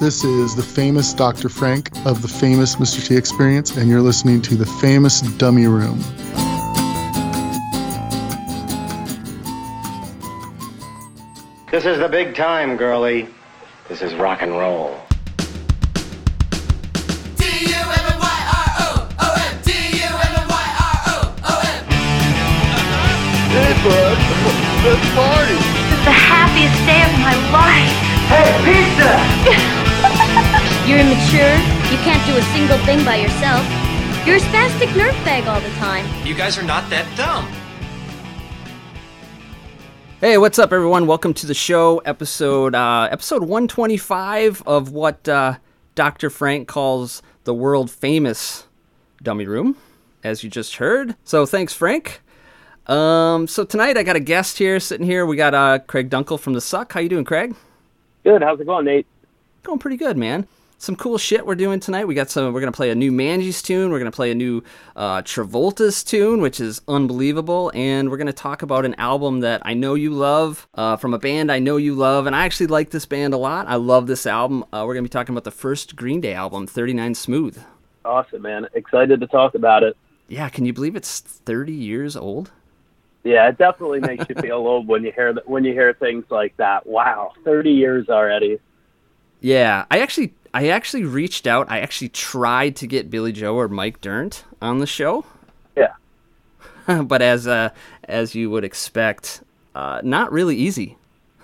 This is the famous Dr. Frank of the famous Mr. T Experience, and you're listening to the famous Dummy Room. This is the big time, girlie. This is rock and roll. Hey, bud, let's party. This is the happiest day of my life. You're immature. You can't do a single thing by yourself. You're a spastic nerve bag all the time. You guys are not that dumb. Hey, what's up, everyone? Welcome to the show, episode uh, episode 125 of what uh, Dr. Frank calls the world famous dummy room, as you just heard. So, thanks, Frank. Um, so tonight I got a guest here sitting here. We got uh, Craig Dunkel from the Suck. How you doing, Craig? Good. How's it going, Nate? Going pretty good, man. Some cool shit we're doing tonight. We got some. We're gonna play a new Manges tune. We're gonna play a new uh, Travolta's tune, which is unbelievable. And we're gonna talk about an album that I know you love uh, from a band I know you love, and I actually like this band a lot. I love this album. Uh, we're gonna be talking about the first Green Day album, 39 Smooth. Awesome, man. Excited to talk about it. Yeah, can you believe it's 30 years old? Yeah, it definitely makes you feel old when you hear when you hear things like that. Wow, thirty years already. Yeah, I actually I actually reached out. I actually tried to get Billie Joe or Mike Dirnt on the show. Yeah. but as uh, as you would expect, uh, not really easy.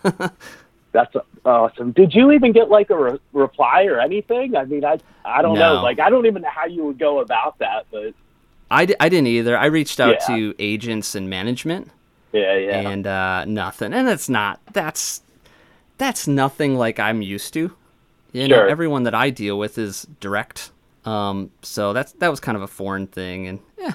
That's awesome. Did you even get like a re- reply or anything? I mean, I I don't No. know. Like, I don't even know how you would go about that. But I, I didn't either. I reached out Yeah. to agents and management, yeah, yeah, and uh, nothing. And it's not that's that's nothing like I'm used to. You know, Sure. everyone that I deal with is direct. Um, so that's that was kind of a foreign thing, and yeah,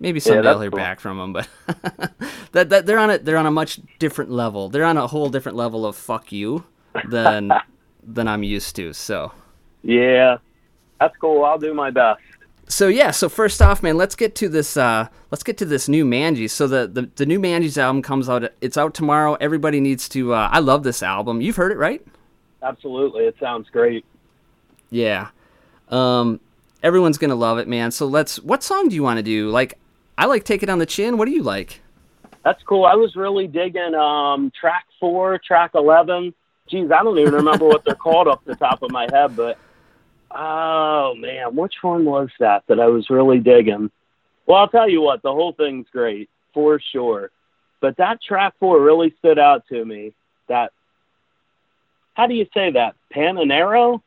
maybe someday that's I'll hear cool. back from them. But that, that they're on a they're on a much different level. They're on a whole different level of fuck you than than I'm used to. So yeah. That's cool. I'll do my best. so yeah, so first off, man, let's get to this. Uh, let's get to this new Manges. So the, the the new Manges album comes out. It's out tomorrow. Everybody needs to. Uh, I love this album. You've heard it, right? Absolutely, it sounds great. Yeah. Um, everyone's gonna love it, man. So let's. What song do you want to do? Like, I like "Take It on the Chin." What do you like? That's cool. I was really digging um, track four, track eleven. Geez, I don't even remember what they're called off the top of my head, but oh man, which one was that that I was really digging? Well, I'll tell you what, the whole thing's great for sure, but that track four really stood out to me. That how do you say that? Pananero?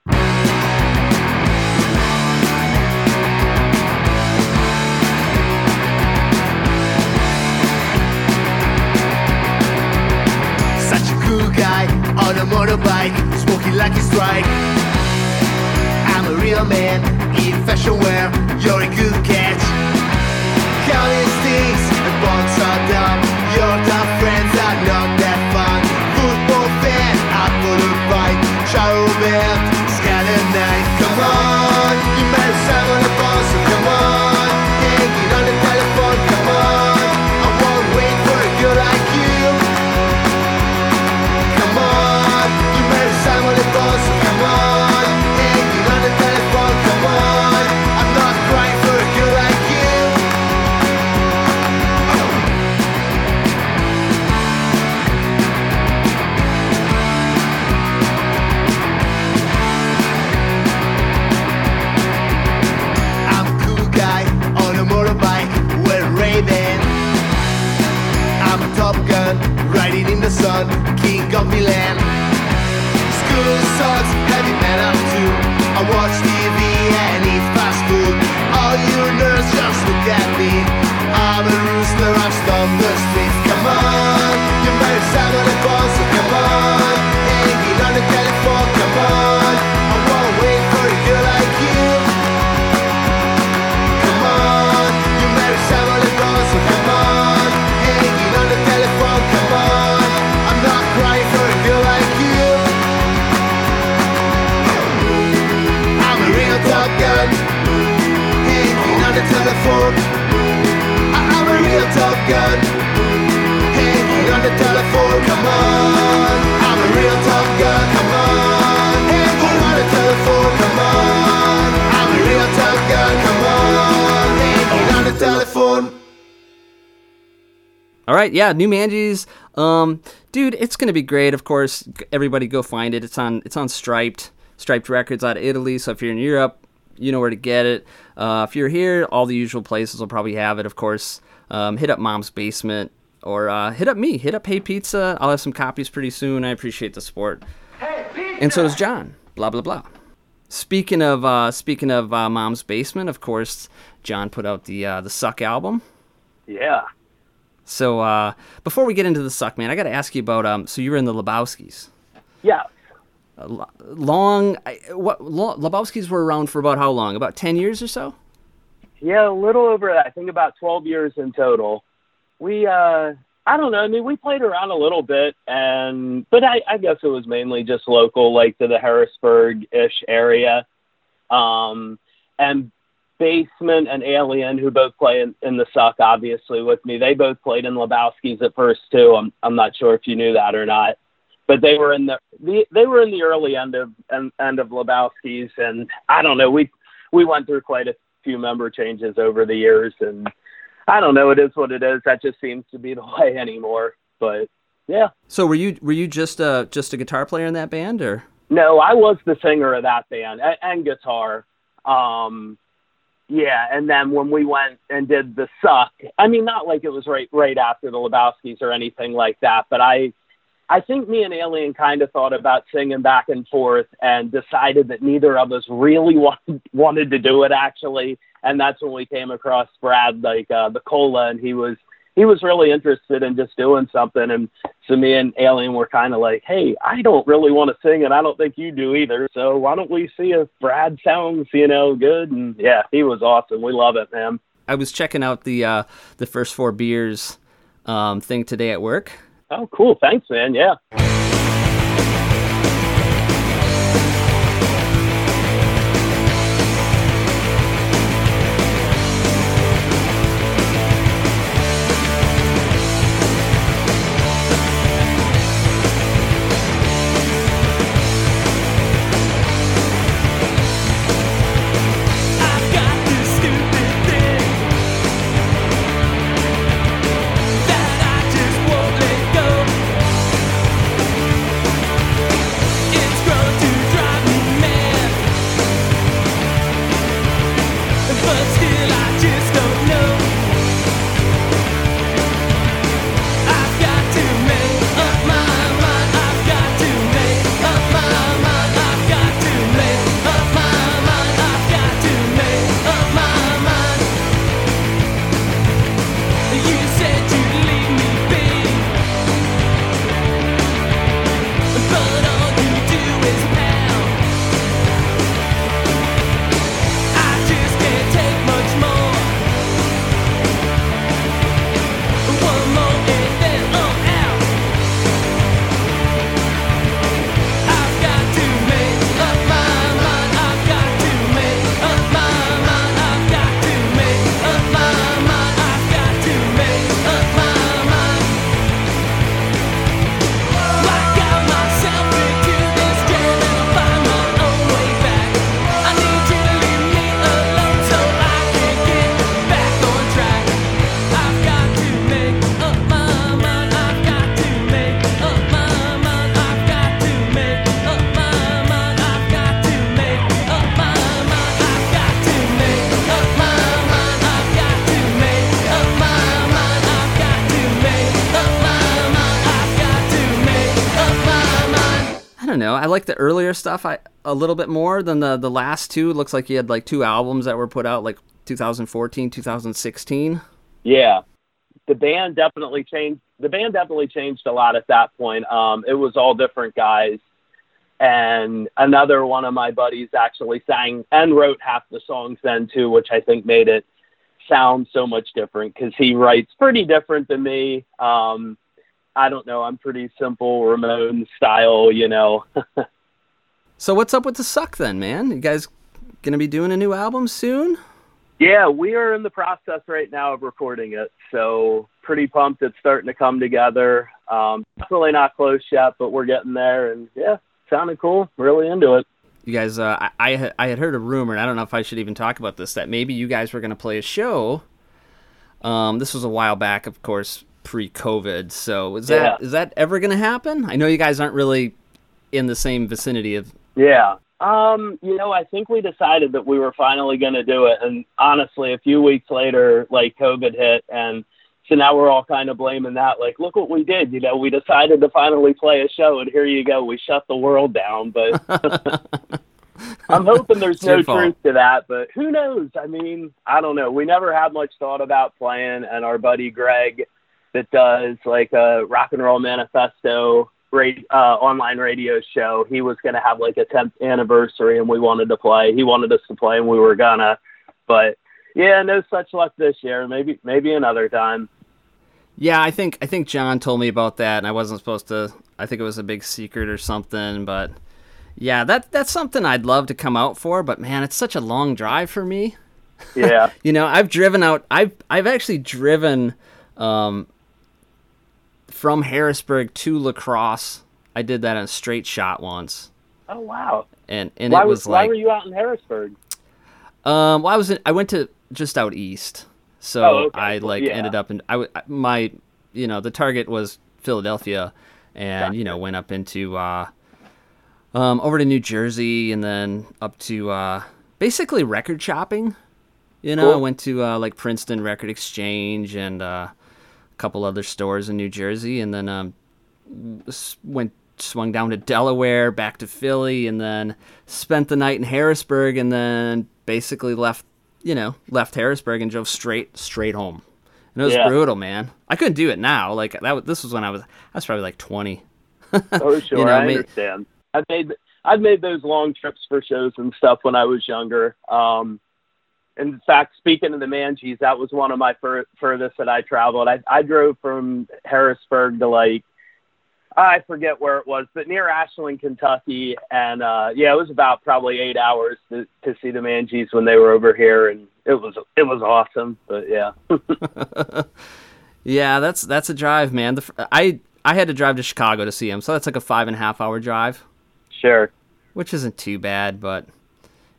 Such a cool guy on a motorbike, smoking like a strike. I'm a real man in fashion wear, you're a good catch. Counting sticks and bonds are dumb, shower in the sun, king of Milan. School sucks, heavy metal too. I watch TV and eat fast food. All you nerds just look at me. I'm a rooster, I'm stomped the streets. Come on, you better sound on the phone, On the telephone, come on. I'm a real tough guy, come on. Everyone on the telephone, come on. I'm a real tough guy, come on. Everyone on the telephone. All right, yeah, new Manges. Um, dude, it's gonna be great. Of course, everybody go find it. It's on it's on Striped Striped Records out of Italy. So if you're in Europe, you know where to get it. Uh, if you're here, all the usual places will probably have it. Of course, um, hit up Mom's Basement or uh, hit up me. Hit up Hey Pizza. I'll have some copies pretty soon. I appreciate the support. Hey Pizza. And so does John. Blah blah blah. Speaking of uh, speaking of uh, Mom's Basement, of course, John put out the uh, the Suck album. Yeah. So uh, before we get into the suck, man, I got to ask you about. Um, so you were in the Lebowski's. Yeah. Long, what lo, Lebowski's were around for about how long? About ten years or so. Yeah, a little over I think about 12 years in total. We uh I don't know, I mean we played around a little bit and but I I guess it was mainly just local like to the Harrisburg-ish area. Um and Basement and Alien who both play in, in the Suck obviously with me. They both played in Lebowski's at first too. I'm I'm not sure if you knew that or not. But they were in the, the they were in the early end of end, end of Lebowski's and I don't know, we we went through quite a few member changes over the years and I don't know, it is what it is. That just seems to be the way anymore. But yeah. So were you were you just a just a guitar player in that band, or No, I was the singer of that band and, and guitar. Um yeah, and then when we went and did the suck, I mean not like it was right right after the Lebowski's or anything like that, but I I think me and Alien kind of thought about singing back and forth and decided that neither of us really wanted, wanted to do it actually. And that's when we came across Brad, like uh, the cola, and he was he was really interested in just doing something. And so me and Alien were kind of like, hey, I don't really want to sing, and I don't think you do either. So why don't we see if Brad sounds, you know, good? And yeah, he was awesome. We love it, man. I was checking out the uh, the first four beers um, thing today at work. Oh, cool. Thanks, man. Yeah. I like the earlier stuff I, a little bit more than the the last two. It looks like you had like two albums that were put out like 2014, 2016. Yeah, the band definitely changed. The band definitely changed a lot at that point. Um, it was all different guys, and another one of my buddies actually sang and wrote half the songs then too, which I think made it sound so much different because he writes pretty different than me. Um, I don't know. I'm pretty simple Ramon style, you know. So what's up with the suck then, man? You guys gonna be doing a new album soon? Yeah, we are in the process right now of recording it. So pretty pumped. It's starting to come together. Um, definitely not close yet, but we're getting there. And yeah, sounding cool. Really into it. You guys, uh, I I had, I had heard a rumor, and I don't know if I should even talk about this, that maybe you guys were gonna play a show. Um, this was a while back, of course. pre-COVID. So is that is that ever going to happen? I know you guys aren't really in the same vicinity of. Yeah. Um, you know, I think we decided that we were finally going to do it. And honestly, a few weeks later, like COVID hit. And so now we're all kind of blaming that. Like, look what we did. You know, we decided to finally play a show. And here you go. We shut the world down. But I'm hoping there's no fault. truth to that. But who knows? I mean, I don't know. We never had much thought about playing. And our buddy Greg, that does like a rock and roll manifesto radio, uh, online radio show. He was going to have like a 10th anniversary and we wanted to play. He wanted us to play and we were gonna, but yeah, no such luck this year. Maybe, maybe another time. Yeah, I think I think John told me about that, and I wasn't supposed to. I think it was a big secret or something, but yeah, that that's something I'd love to come out for. But man, it's such a long drive for me. Yeah. You know, I've driven out. I've I've actually driven um, from Harrisburg to La Crosse. I did that in a straight shot once, oh, wow. and and why it was was, why were you out in Harrisburg? Um, well, I was in, I went to just out east, so Oh, okay. I like Yeah. ended up in I my you know the target was Philadelphia, and you know went up into uh, um over to New Jersey and then up to uh basically record shopping. You know, I went to uh, like Princeton Record Exchange and uh, couple other stores in New Jersey, and then um went swung down to Delaware, back to Philly, and then spent the night in Harrisburg, and then basically left, you know, left Harrisburg and drove straight straight home. And it was Yeah. brutal, man. I couldn't do it now. Like that. was- This was when I was I was probably like twenty. Oh, sure. know, I understand. I've made I've made those long trips for shows and stuff when I was younger. Um, in fact, speaking of the Manges, that was one of my fur- furthest that I traveled. I, I drove from Harrisburg to like I forget where it was, but near Ashland, Kentucky, and uh, yeah, it was about probably eight hours to, to see the Manges when they were over here, and it was it was awesome. But yeah, Yeah, that's that's a drive, man. The, I I had to drive to Chicago to see him, so that's like a five and a half hour drive, sure. which isn't too bad. But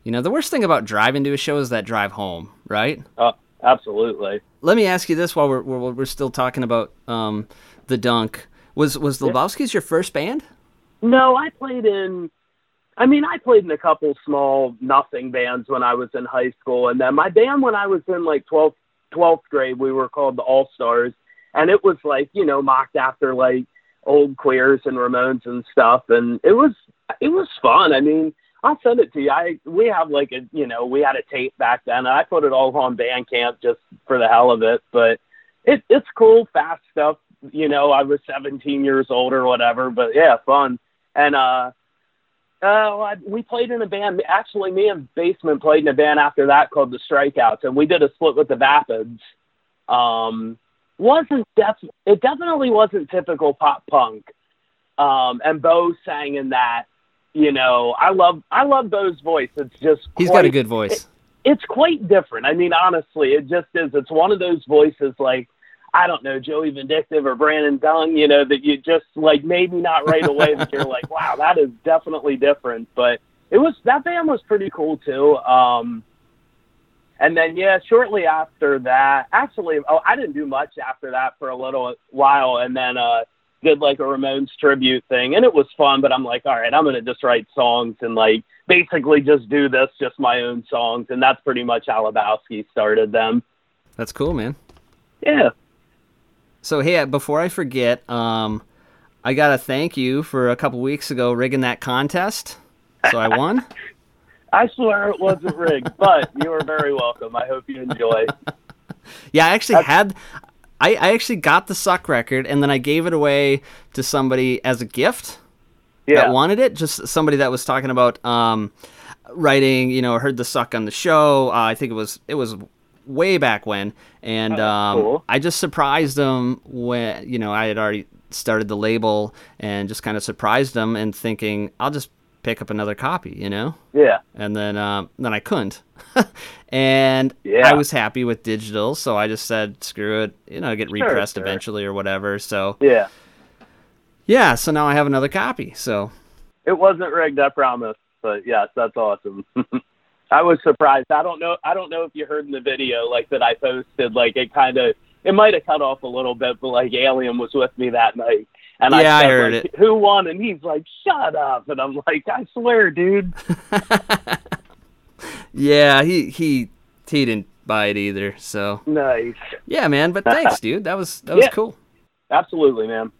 you know, the worst thing about driving to a show is that drive home, right? Uh, absolutely. Let me ask you this while we're we're, we're still talking about um, the dunk. Was was the Lebowski's your first band? No, I played in. I mean, I played in a couple small nothing bands when I was in high school, and then my band when I was in like 12th 12th grade, we were called the All Stars, and it was like you know mocked after like old Queers and Ramones and stuff, and it was it was fun. I mean, I'll send it to you. I we have like a you know we had a tape back then. I put it all on Bandcamp just for the hell of it, but it it's cool, fast stuff. You know, I was 17 years old or whatever, but yeah, fun. And uh, uh, I, we played in a band. Actually, me and Basement played in a band after that called the Strikeouts, and we did a split with the Vapids. Um, wasn't def- it definitely wasn't typical pop punk. Um, and Bo sang in that. You know, I love I love Bo's voice. It's just He's quite, got a good voice. it's quite different. I mean, honestly, it just is. It's one of those voices like I don't know, Joey Vindictive or Brandon Dung, you know, that you just like maybe not right away, but you're like, wow, that is definitely different. But it was that band was pretty cool too. Um, and then yeah, shortly after that, actually, oh, I didn't do much after that for a little while, and then uh, did like a Ramones tribute thing, and it was fun. But I'm like, all right, I'm gonna just write songs and like basically just do this, just my own songs, and that's pretty much how Lebowski started them. That's cool, man. Yeah. So hey, before I forget, um, I gotta thank you for a couple weeks ago rigging that contest. So I won. I swear it wasn't rigged, but you are very welcome. I hope you enjoy. Yeah, I actually had. I, I actually got the suck record and then I gave it away to somebody as a gift Yeah. that wanted it. Just somebody that was talking about um, writing. You know, heard the suck on the show. Uh, I think it was it was way back when, and Oh, um, cool. I just surprised them when you know I had already started the label and just kind of surprised them and thinking I'll just pick up another copy. You know Yeah. and then um, then I couldn't. and Yeah. I was happy with digital, so I just said, screw it, you know, get Sure, repressed sure. eventually or whatever. So Yeah. yeah, so now I have another copy. So It wasn't rigged, I promise. But yes, that's awesome. I was surprised. I don't know I don't know if you heard in the video like that I posted like it kind of it might have cut off a little bit, but like Alien was with me that night. And Yeah, I said, heard like, it. Who won? And he's like, "Shut up!" And I'm like, "I swear, dude." Yeah, he he he didn't buy it either. So nice. yeah, man. But thanks, dude. That was that was Yeah. cool. Absolutely, man.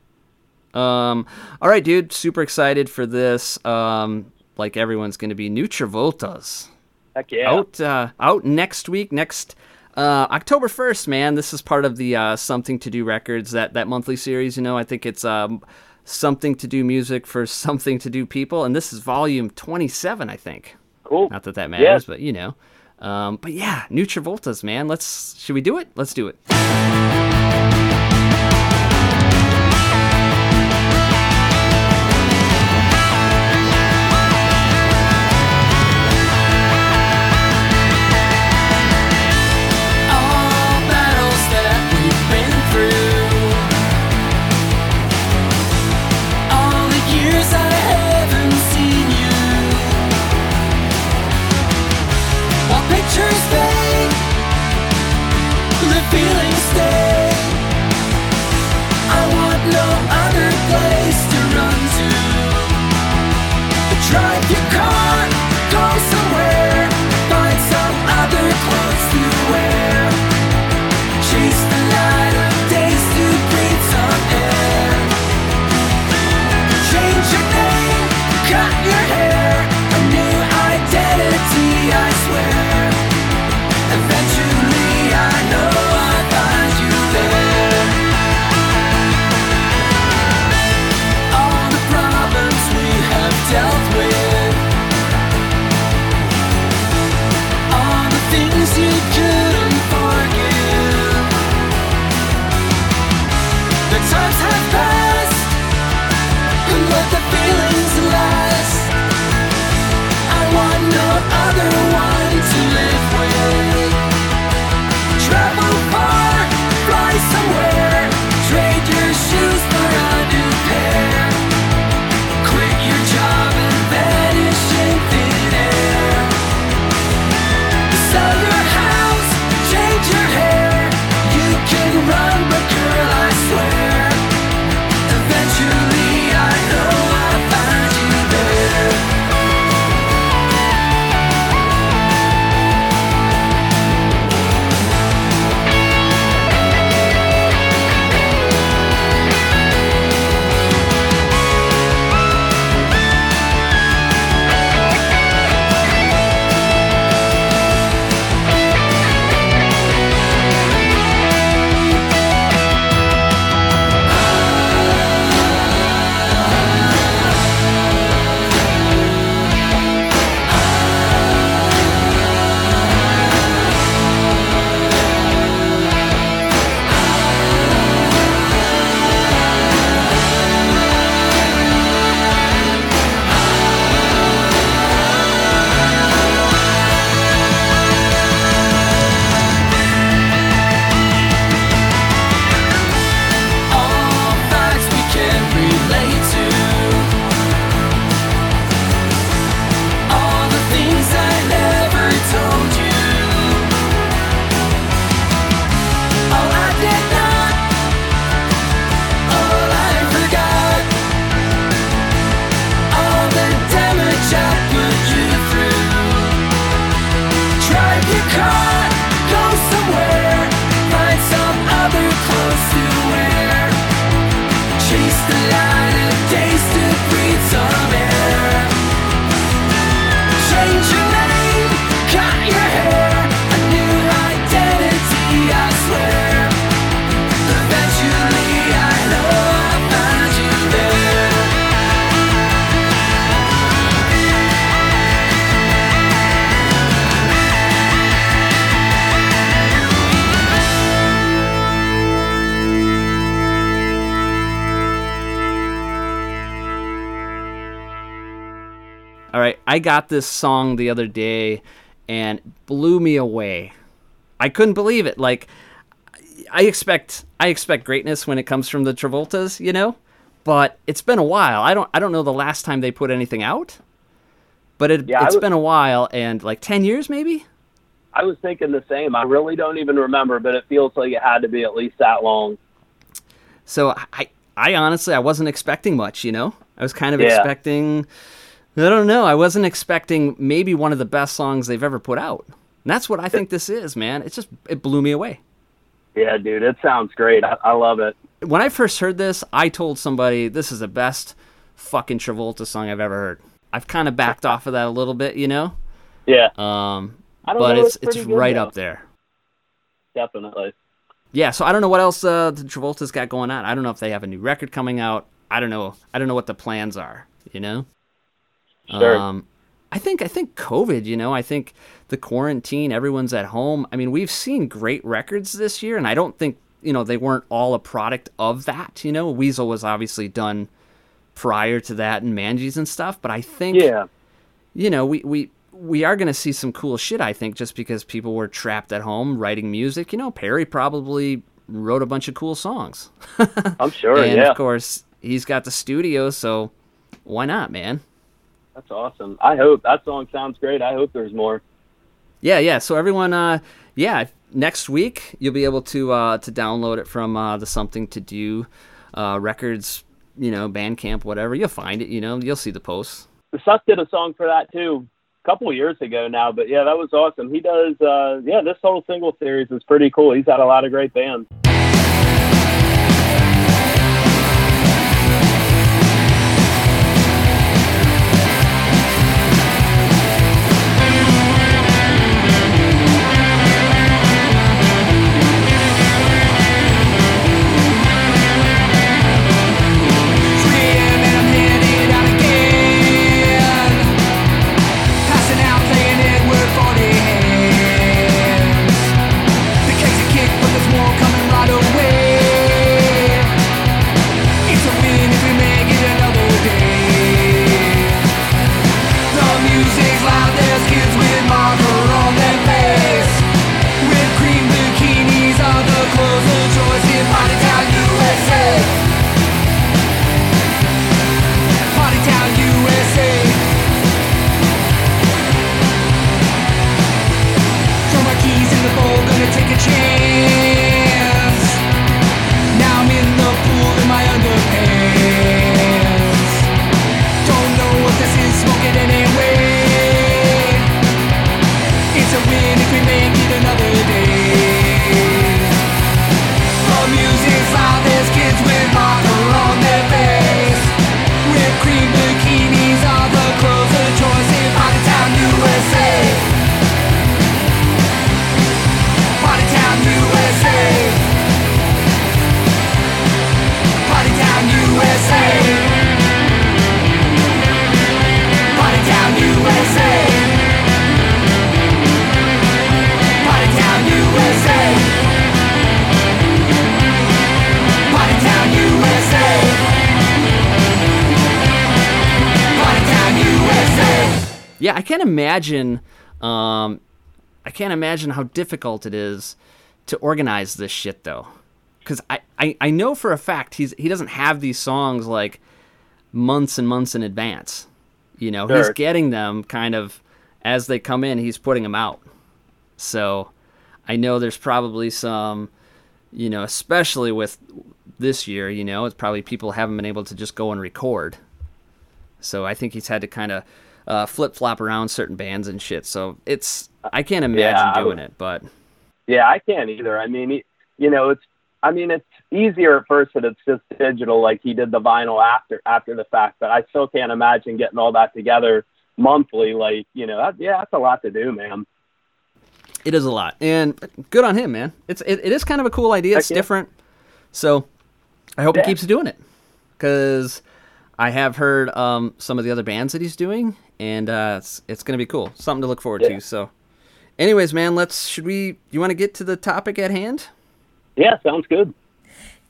Um, all right, dude. Super excited for this. Um, like everyone's going to be new Travoltas Heck yeah. out uh, out next week, next uh, October first. Man, this is part of the uh, Something to Do Records that that monthly series. You know, I think it's um, something to do music for something to do people, and this is volume twenty seven. I think. Cool. Not that that matters, but you know. Um, but yeah, new Travoltas, man. Let's should we do it? Let's do it. All right, I got this song the other day and blew me away. I couldn't believe it. Like I expect I expect greatness when it comes from the Travoltas, you know? But it's been a while. I don't I don't know the last time they put anything out. But it, Yeah, it's would- been a while and like 10 years maybe? I was thinking the same. I really don't even remember, but it feels like it had to be at least that long. So I, I honestly, I wasn't expecting much. You know, I was kind of Yeah. expecting. I don't know. I wasn't expecting maybe one of the best songs they've ever put out. And that's what I think this is, man. It just it blew me away. Yeah, dude, it sounds great. I, I love it. When I first heard this, I told somebody this is the best fucking Travolta song I've ever heard. I've kind of backed off of that a little bit, you know. Yeah, Um, I don't but know. it's it's good, right though. up there. Definitely. Yeah, so I don't know what else uh, the Travolta's got going on. I don't know if they have a new record coming out. I don't know. I don't know what the plans are. You know. Sure. Um, I think I think COVID. You know, I think the quarantine. Everyone's at home. I mean, we've seen great records this year, and I don't think you know they weren't all a product of that. You know, Weasel was obviously done prior to that and Manges and stuff, but I think Yeah. you know, we we we are going to see some cool shit. I think just because people were trapped at home writing music. You know, Perry probably wrote a bunch of cool songs, I'm sure. and yeah. of course he's got the studio, so why not, man? That's awesome. I hope that song sounds great. I hope there's more. Yeah, yeah. So everyone, uh, yeah, next week you'll be able to uh, to download it from uh, the Something to Do uh, Records, you know, Bandcamp, whatever. You'll find it. You know, you'll see the posts. The Suck did a song for that too, a couple of years ago now. But yeah, that was awesome. He does. Uh, yeah, this whole single series is pretty cool. He's had a lot of great bands. Can't imagine. Um, I can't imagine how difficult it is to organize this shit though, because I, I I know for a fact he's he doesn't have these songs like months and months in advance. You know, he's getting them kind of as they come in. He's putting them out. So I know there's probably some, you know, especially with this year. You know, it's probably people haven't been able to just go and record. So I think he's had to kind of uh, flip flop around certain bands and shit. So it's I can't imagine Yeah, doing it, but Yeah, I can't either. I mean, you know, it's. I mean, it's easier at first that it's just digital, like he did the vinyl after after the fact. But I still can't imagine getting all that together monthly. Like, you know, that, yeah, that's a lot to do, man. it is a lot. And good on him, man. It's it, it is kind of a cool idea. It's different. So I hope Yeah. he keeps doing it because I have heard um, some of the other bands that he's doing, and uh, it's it's gonna be cool. Something to look forward Yeah. to. So, anyways, man, let's should we? You want to get to the topic at hand? Yeah, sounds good.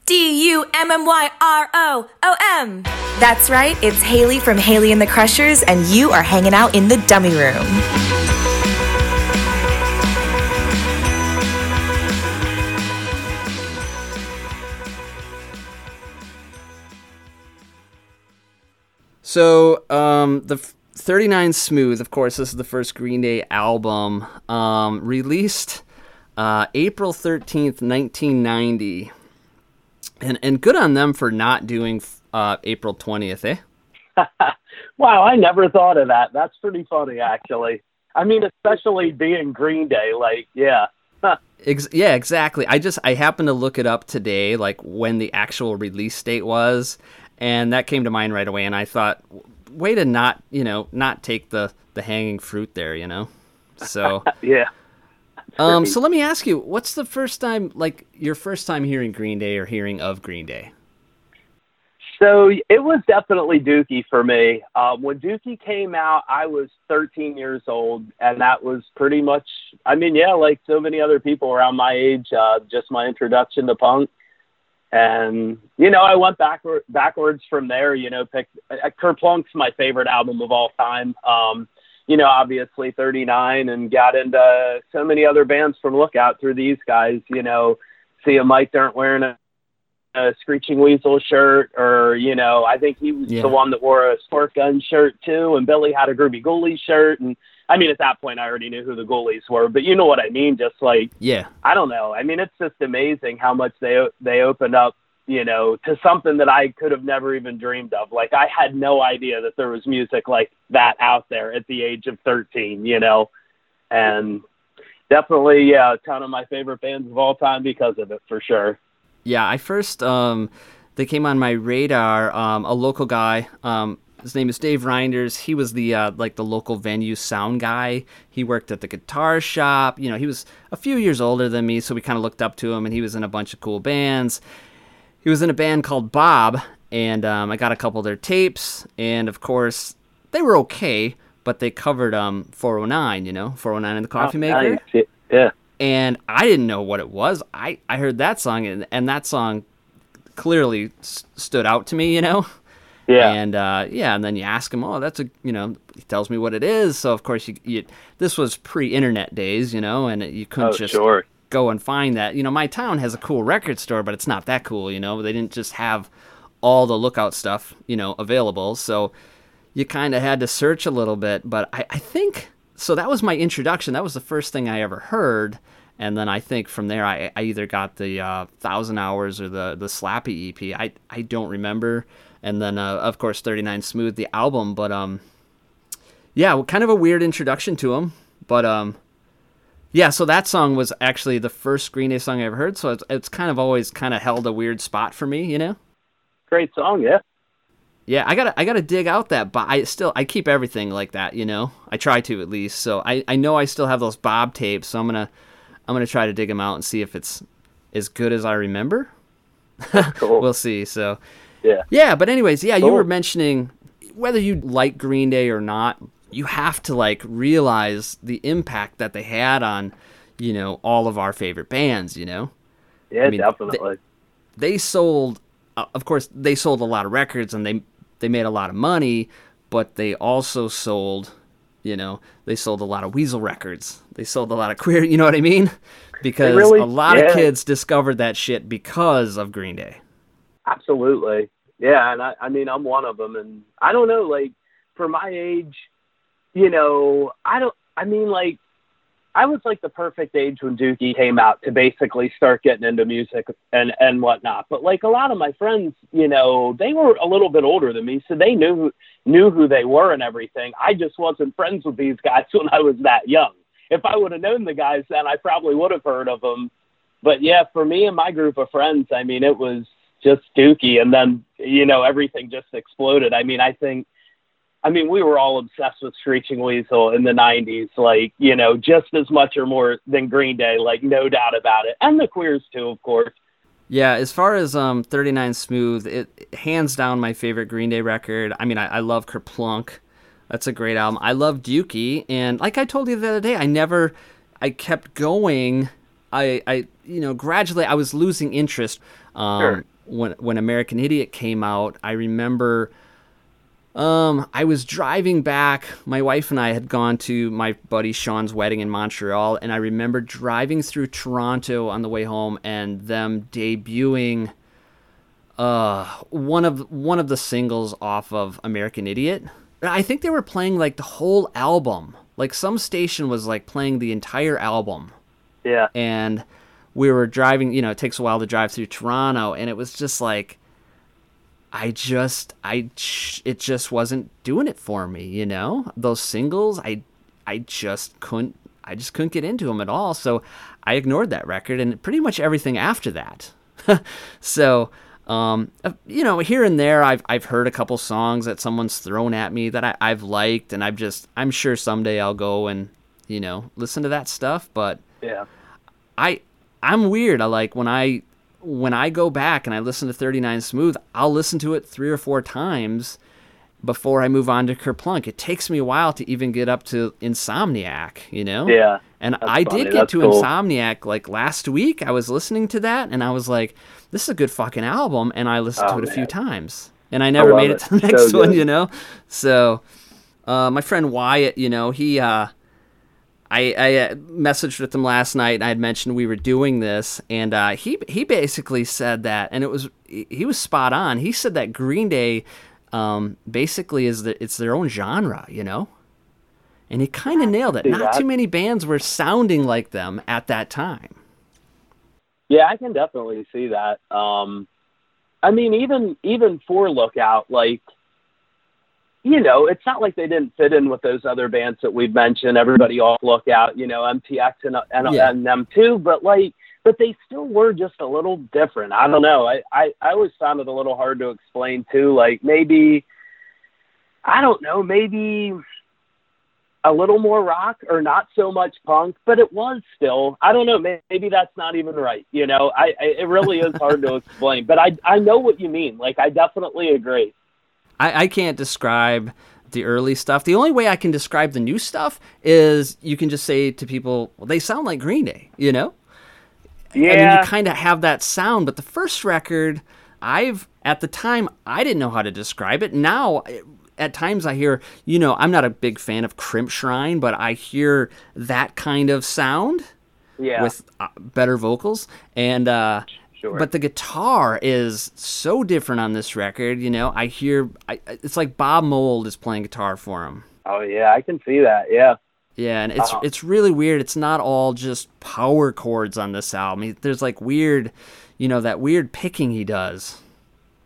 D U M M Y R O O M. That's right, it's Hayley from Hayley and the Crushers, and you are hanging out in the dummy room. So, um, the f- 39 Smooth, of course, this is the first Green Day album, um, released uh, April 13th, 1990. And, and good on them for not doing uh, April 20th, eh? Wow, I never thought of that. That's pretty funny, actually. I mean, especially being Green Day. Like, yeah. Ex- yeah, exactly. I just I happened to look it up today, like when the actual release date was, and that came to mind right away. And I thought, way to not you know not take the the hanging fruit there, you know. So yeah. um, so let me ask you, what's the first time like your first time hearing Green Day or hearing of Green Day? So it was definitely Dookie for me. Um, when Dookie came out, I was 13 years old, and that was pretty much, I mean, yeah, like so many other people around my age, uh, just my introduction to punk. And, you know, I went backward, backwards from there, you know, picked, uh, Kerplunk's my favorite album of all time. Um, you know, obviously 39 and got into so many other bands from Lookout through these guys, you know, see a Mike Dirnt wearing a a Screeching Weasel shirt, or you know, I think he was Yeah. the one that wore a Squirtgun shirt too, and Billy had a Groovy Ghoulies shirt, and I mean, at that point, I already knew who the Ghoulies were, but you know what I mean, just like Yeah, I don't know, I mean, it's just amazing how much they they opened up, you know, to something that I could have never even dreamed of. Like I had no idea that there was music like that out there at the age of 13, you know, and definitely, yeah, a ton of my favorite bands of all time because of it, for sure. yeah. I first um, they came on my radar. Um, a local guy. Um, his name is Dave Reinders. He was the uh, like the local venue sound guy. He worked at the guitar shop. You know, he was a few years older than me, so we kind of looked up to him. And he was in a bunch of cool bands. He was in a band called Bob, and um, I got a couple of their tapes. And of course, they were okay, but they covered um 409. You know, 409 in the Coffee Oh, Maker nice. Yeah. and I didn't know what it was. I, I heard that song, and, and that song clearly s- stood out to me, you know? Yeah. And uh, yeah, and then you ask him, oh, that's a, you know, he tells me what it is. So, of course, you, you this was pre internet days, you know, and you couldn't Oh, just sure. go and find that. You know, my town has a cool record store, but it's not that cool, you know? They didn't just have all the lookout stuff, you know, available. So, you kind of had to search a little bit. But I, I think so. That was my introduction. That was the first thing I ever heard. And then I think from there, I, I either got the uh, Thousand Hours or the the Slappy EP. I I don't remember. And then uh, of course 39 Smooth, the album. But um, yeah, well, kind of a weird introduction to him. But um, yeah. So that song was actually the first Green Day song I ever heard. So it's it's kind of always kind of held a weird spot for me, you know. Great song, yeah. Yeah, I gotta I gotta dig out that, but I still I keep everything like that, you know. I try to at least. So I I know I still have those Bob tapes, so I'm gonna I'm gonna try to dig them out and see if it's as good as I remember. Cool. We'll see. So yeah. yeah, but anyways, yeah, you were mentioning whether you like Green Day or not, you have to like realize the impact that they had on, you know, all of our favorite bands, you know Yeah, mean, definitely. they sold uh, of course they sold a lot of records and they they made a lot of money but they also sold you know they sold a lot of weasel records they sold a lot of queer you know what i mean because really- a lot yeah. of kids discovered that shit because of green day Absolutely. Yeah, and I, I mean, I'm one of them, and I don't know, like, for my age, you know, I don't, I mean, like, I was like the perfect age when Dookie came out to basically start getting into music and and whatnot. But like a lot of my friends, you know, they were a little bit older than me, so they knew knew who they were and everything. I just wasn't friends with these guys when I was that young. If I would have known the guys then, I probably would have heard of them. But yeah, for me and my group of friends, I mean, it was just Dookie, and then you know everything just exploded. I mean, I think, I mean, we were all obsessed with Screeching Weasel in the '90s, like you know, just as much or more than Green Day, like no doubt about it, and the Queers too, of course. Yeah, as far as um 39 Smooth, it hands down my favorite Green Day record. I mean, I, I love Kerplunk. That's a great album. I love Dookie, and like I told you the other day, I never, I kept going. I, I, you know, gradually I was losing interest. Um, Sure. When when American Idiot came out, I remember. Um, I was driving back. My wife and I had gone to my buddy Sean's wedding in Montreal, and I remember driving through Toronto on the way home and them debuting uh one of one of the singles off of American Idiot. I think they were playing like the whole album. Like some station was like playing the entire album. Yeah. And we were driving, you know, it takes a while to drive through Toronto and it was just like I just I it just wasn't doing it for me, you know? Those singles, I I just couldn't I just couldn't get into them at all. So I ignored that record and pretty much everything after that. so um, uh, you know, here and there, I've I've heard a couple songs that someone's thrown at me that I, I've liked, and I've just I'm sure someday I'll go and you know listen to that stuff. But Yeah. I I'm weird. I like when I when I go back and I listen to 39 Smooth, I'll listen to it three or four times before I move on to Kerplunk. It takes me a while to even get up to Insomniac, you know? Yeah, And I funny. did get That's to cool. Insomniac like last week. I was listening to that and I was like, this is a good fucking album. And I listened Oh, to it a few times. And I never love made it it. to the So next one, you know? So uh, my friend Wyatt, you know, he uh, I, I uh, messaged with him last night and I had mentioned we were doing this and uh, he he basically said that and it was he was spot on. He said that Green Day um, basically is the, it's their own genre, you know? And he kind of nailed it. Not too many bands were sounding like them at that time. Yeah, I can definitely see that. Um, I mean, even even for Lookout, like, you know, it's not like they didn't fit in with those other bands that we've mentioned. Everybody off Lookout, you know, MTX and and, Yeah. and them too. But like, but they still were just a little different. I don't know. I I, I always found it a little hard to explain too. Like maybe, I don't know, maybe a little more rock or not so much punk, but it was still. I don't know. may- Maybe that's not even right. You know, I, I it really is hard to explain. But I I know what you mean. Like I definitely agree. I, I can't describe the early stuff. The only way I can describe the new stuff is you can just say to people, well, they sound like Green Day, you know? I mean, Yeah. you kind of have that sound, but the first record, I've at the time I didn't know how to describe it. Now, at times I hear, you know, I'm not a big fan of Crimpshrine, but I hear that kind of sound Yeah. with uh, better vocals and uh Sure. but the guitar is so different on this record you know i hear I, it's like Bob Mould is playing guitar for him oh yeah, I can see that. Yeah. yeah and it's Uh-huh. it's really weird it's not all just power chords on this album there's like weird you know that weird picking he does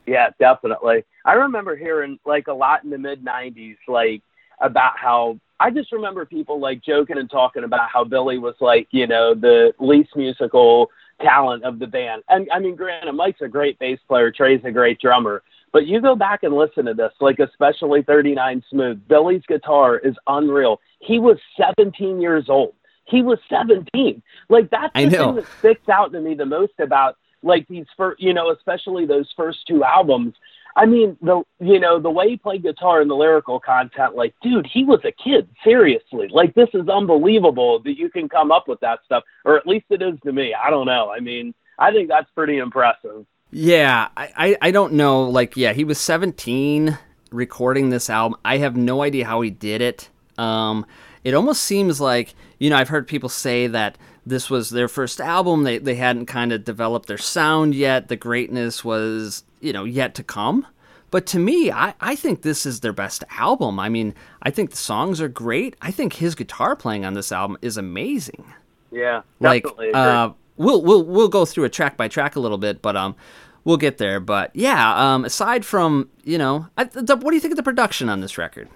Yeah, definitely. I remember hearing like a lot in the mid '90s, like about how I just remember people like joking and talking about how Billie was like, you know, the least musical talent of the band. And I mean, granted, Mike's a great bass player, Tré's a great drummer, but you go back and listen to this, like especially 39 Smooth. Billie's guitar is unreal. He was 17 years old. He was 17. Like that's the thing that sticks out to me the most about like these first, you know, especially those first two albums. I mean, the you know the way he played guitar and the lyrical content, like, dude, he was a kid. Seriously, like this is unbelievable that you can come up with that stuff, or at least it is to me. I don't know. I mean, I think that's pretty impressive. Yeah, I, I, I don't know. Like, yeah, he was 17 recording this album. I have no idea how he did it. Um, it almost seems like, you know, I've heard people say that this was their first album. They, they hadn't kind of developed their sound yet. The greatness was, you know, yet to come. But to me, I, I think this is their best album. I mean, I think the songs are great. I think his guitar playing on this album is amazing Yeah, like uh we'll we'll we'll go through a track by track a little bit but um we'll get there but yeah um aside from you know I, the, what do you think of the production on this record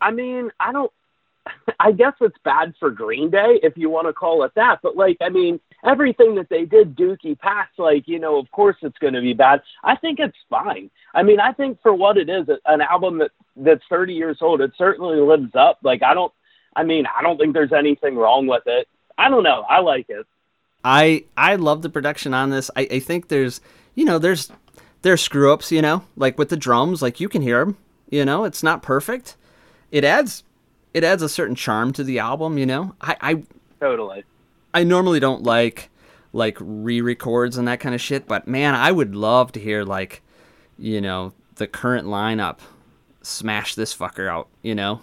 I mean, I don't. I guess it's bad for Green Day if you want to call it that. But like, I mean, everything that they did, Dookie Pass, like, you know, of course it's going to be bad. I think it's fine. I mean, I think for what it is, an album that that's 30 years old, it certainly lives up. Like, I don't. I mean, I don't think there's anything wrong with it. I don't know. I like it. i i love the production on this i, I think there's you know there's there's screw ups you know like with the drums like you can hear them you know it's not perfect it adds it adds a certain charm to the album you know i i Totally. I normally don't like like re-records and that kind of shit, but man, I would love to hear like, you know, the current lineup smash this fucker out, you know,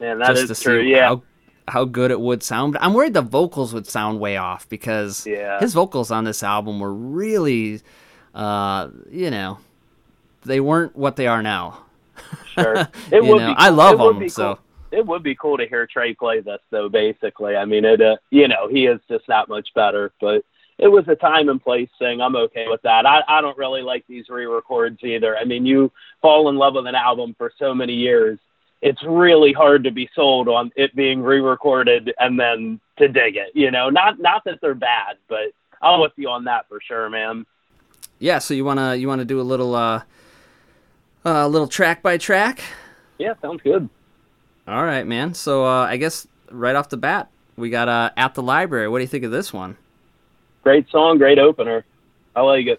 Man, that is just to true. see Yeah. how how good it would sound. I'm worried the vocals would sound way off because Yeah. his vocals on this album were really, uh, you know, they weren't what they are now. Sure. It You would know, be. I love him, be so- Cool. It would be cool to hear Tré play this, though. Basically, I mean, it. Uh, you know, he is just that much better. But it was a time and place thing. I'm okay with that. I, I don't really like these re-records either. I mean, you fall in love with an album for so many years. It's really hard to be sold on it being re-recorded and then to dig it. You know, not not that they're bad, but I'm with you on that for sure, man. Yeah, so you wanna you wanna do a little uh, uh little track by track? Yeah, sounds good. All right, man. So uh, I guess right off the bat, we got uh, at the library. What do you think of this one? Great song, great opener. I like it.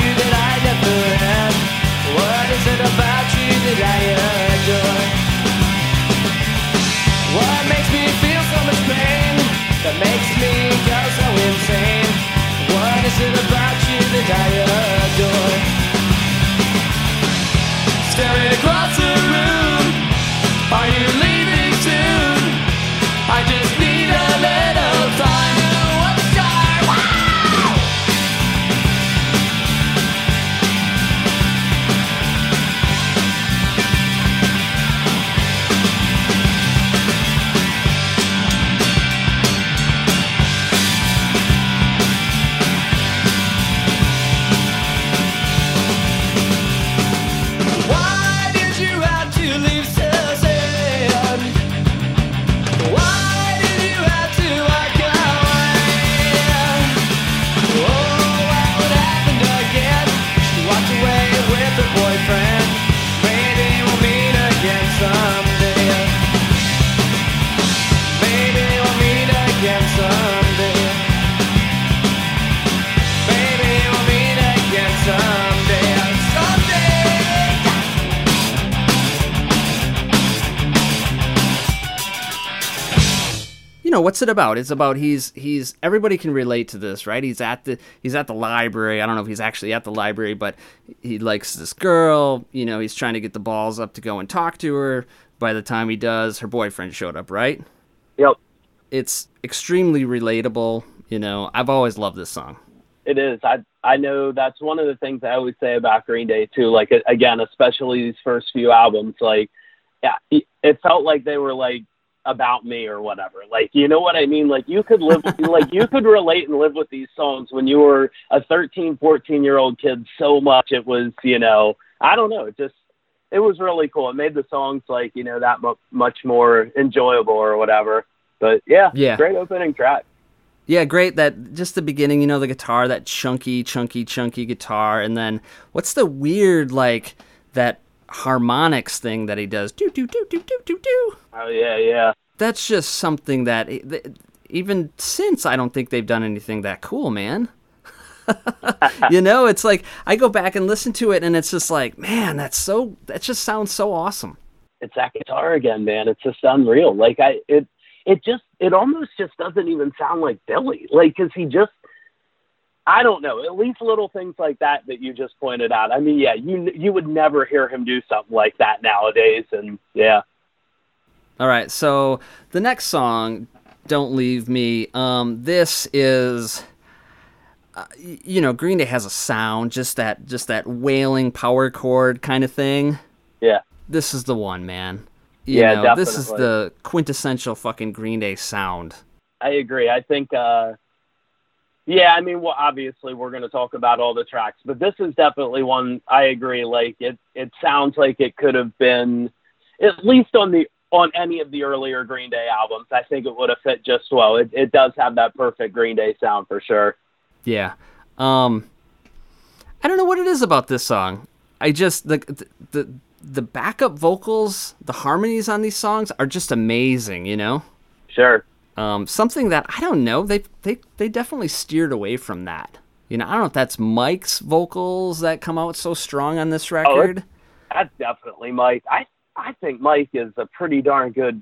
about what's it about it's about he's he's everybody can relate to this right he's at the he's at the library i don't know if he's actually at the library but he likes this girl you know he's trying to get the balls up to go and talk to her by the time he does her boyfriend showed up right Yep. it's extremely relatable you know i've always loved this song It is. I I know that's one of the things I always say about Green Day too. Like again, especially these first few albums. Like, yeah, it, it felt like they were like about me or whatever. Like, you know what I mean? Like you could live, like you could relate and live with these songs when you were a 13, 14 year old kid so much. It was, you know, I don't know. It just, it was really cool. It made the songs like, you know, that mu- much more enjoyable or whatever. But yeah, Yeah. great opening track. Yeah, great. That just the beginning, you know, the guitar, that chunky, chunky, chunky guitar, and then what's the weird like that harmonics thing that he does? Do do do do do do do. Oh yeah, yeah. That's just something that e- even since I don't think they've done anything that cool, man. you know, it's like I go back and listen to it, and it's just like, man, that's so. That just sounds so awesome. it's that guitar again, man. It's just unreal. Like I, it, it just, it almost just doesn't even sound like Billie. Like, cause he just, I don't know. At least little things like that that you just pointed out. I mean, yeah, you you would never hear him do something like that nowadays. And yeah, All right, so the next song, "Don't Leave Me." Um, this is, uh, you know, Green Day has a sound, just that, just that wailing power chord kind of thing. yeah, This is the one, man. You Yeah, know, this is the quintessential fucking Green Day sound. I agree. I think, uh, Yeah, I mean, well, obviously we're going to talk about all the tracks, but this is definitely one I agree. Like it, it sounds like it could have been, at least on the on any of the earlier Green Day albums. I think it would have fit just well. It, it does have that perfect Green Day sound for sure. Yeah. Um I don't know what it is about this song. I just the the the backup vocals, the harmonies on these songs are just amazing, you know? Sure. Um something that I don't know, they they they definitely steered away from that. You know, I don't know if that's Mike's vocals that come out so strong on this Oh, record. it's- that's definitely Mike. I I think Mike is a pretty darn good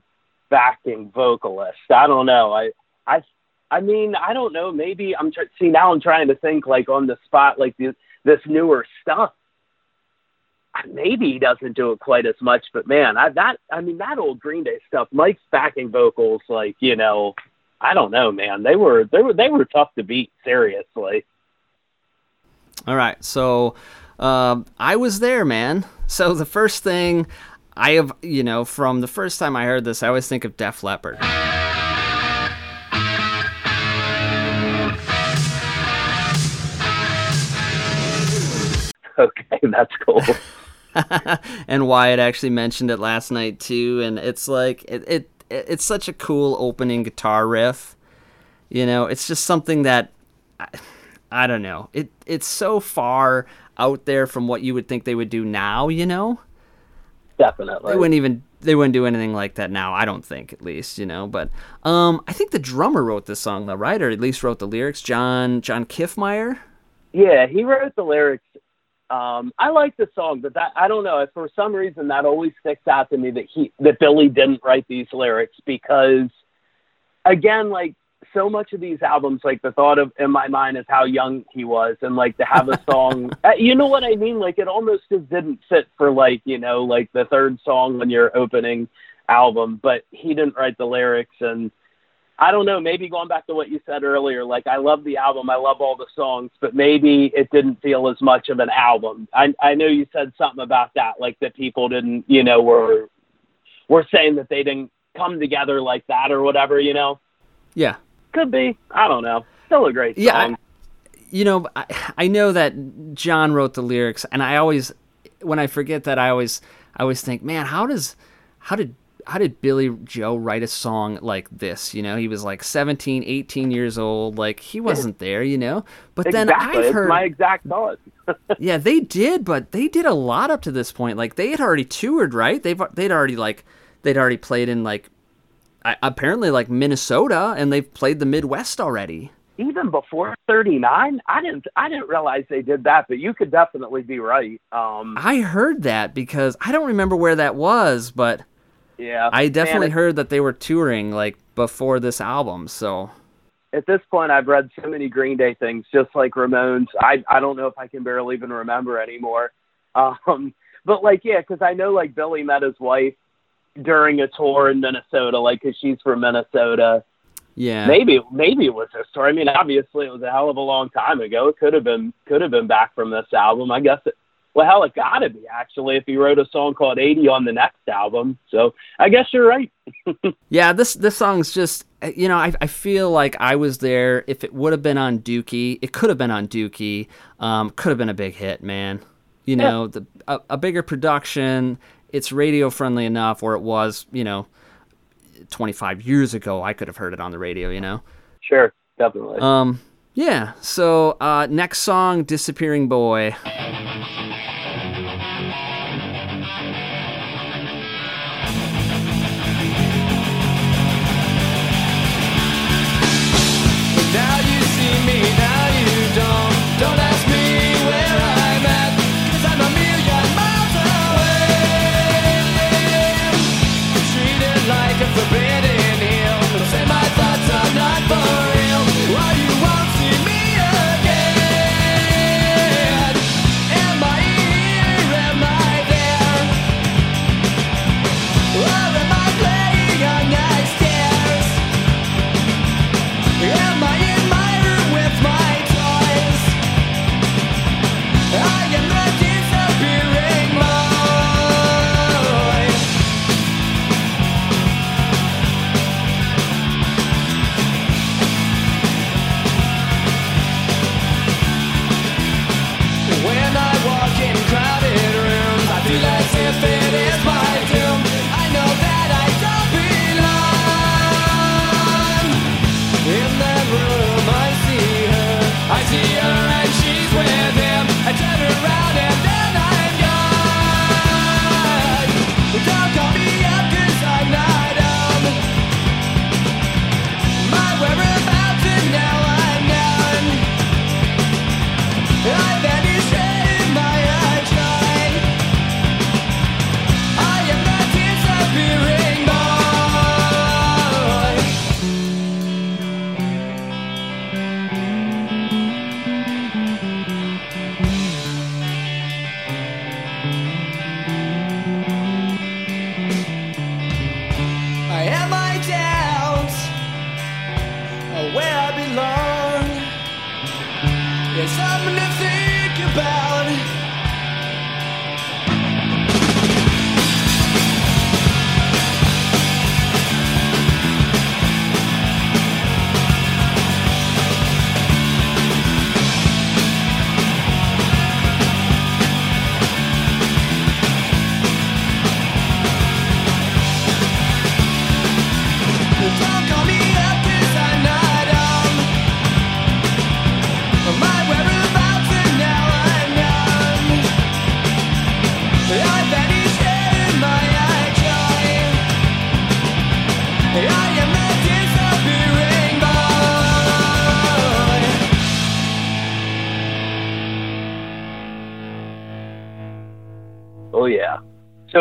backing vocalist. I don't know. I I I mean, I don't know. Maybe I'm tr- see now. I'm trying to think like on the spot, like this this newer stuff. Maybe he doesn't do it quite as much, but man, I that I mean that old Green Day stuff. Mike's backing vocals, like you know, I don't know, man. They were they were they were tough to beat. Seriously. All right, so um, I was there, man. So the first thing I have, you know, from the first time I heard this, I always think of Def Leppard. Okay, that's cool. and Wyatt actually mentioned it last night too, and it's like it, it it's such a cool opening guitar riff. You know, it's just something that I, I don't know. It it's so far out there from what you would think they would do now. You know, Definitely. they wouldn't even they wouldn't do anything like that now. I don't think, at least. You know, but um, I think the drummer wrote this song, though, right? Or at least wrote the lyrics. John John Kiffmeyer. Yeah, he wrote the lyrics. Um, I like the song, but that I don't know. For some reason, that always sticks out to me that he that Billie didn't write these lyrics because, again, like so much of these albums, like the thought of in my mind is how young he was, and like to have a song, uh, you know what I mean? Like it almost just didn't fit for like you know like the third song on your opening album, but he didn't write the lyrics and. I don't know, maybe going back to what you said earlier, like I love the album, I love all the songs, but maybe it didn't feel as much of an album. I I know you said something about that, like that people didn't, you know, were were saying that they didn't come together like that or whatever, you know. Yeah, Could be. I don't know. Still a great song. Yeah, I- you know, I, I know that John wrote the lyrics, and I always, when I forget that, I always, I always think, man, how does, how did, how did Billie Joe write a song like this? You know, he was like 17, 18 years old, like he wasn't there, you know. But then. I've it's heard, my exact thought. yeah, they did, but they did a lot up to this point. Like they had already toured, right? They've they'd already like they'd already played in like I- apparently like Minnesota, and they've played the Midwest already. Even before 39, I didn't I didn't realize they did that, but you could definitely be right. Um I heard that because I don't remember where that was, but yeah. I definitely Man, heard that they were touring like before this album. So at this point I've read so many Green Day things, just like Ramones. I I don't know if I can barely even remember anymore. Um, but like yeah, because I know like Billie met his wife during a tour in Minnesota, like because she's from Minnesota. yeah, Maybe maybe it was this tour. I mean, obviously it was a hell of a long time ago. It could have been could have been back from this album. I guess it. Well, hell, it got to be actually if he wrote a song called "80" on the next album. So I guess you're right. yeah. This this song's just you know I I feel like I was there. If it would have been on Dookie, it could have been on Dookie. Um, could have been a big hit, man. You know, the a, a bigger production. It's radio friendly enough, where it was you know. 25 years ago I could have heard it on the radio, you know. Sure, definitely. Um, yeah. So uh, next song, "Disappearing Boy."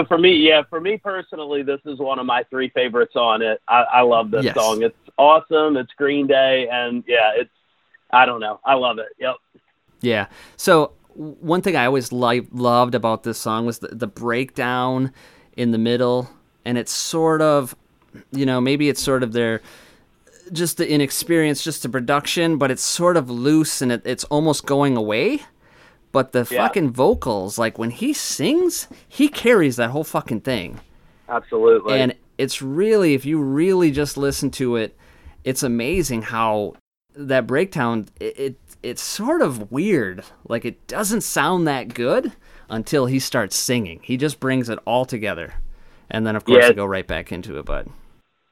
For me, yeah, for me personally, this is one of my three favorites on it. I, I love this Yes. song. It's awesome. It's Green Day, and yeah, it's I don't know. I love it. Yep. Yeah. So one thing I always li- loved about this song was the, the breakdown in the middle, and it's sort of, you know, maybe it's sort of their just the inexperience, just the production, but it's sort of loose and it, it's almost going away. But the Yeah. fucking vocals, like when he sings, he carries that whole fucking thing. Absolutely. And it's really, if you really just listen to it, it's amazing how that breakdown. It, it it's sort of weird. Like it doesn't sound that good until he starts singing. He just brings it all together, and then of course Yeah. they go right back into it. But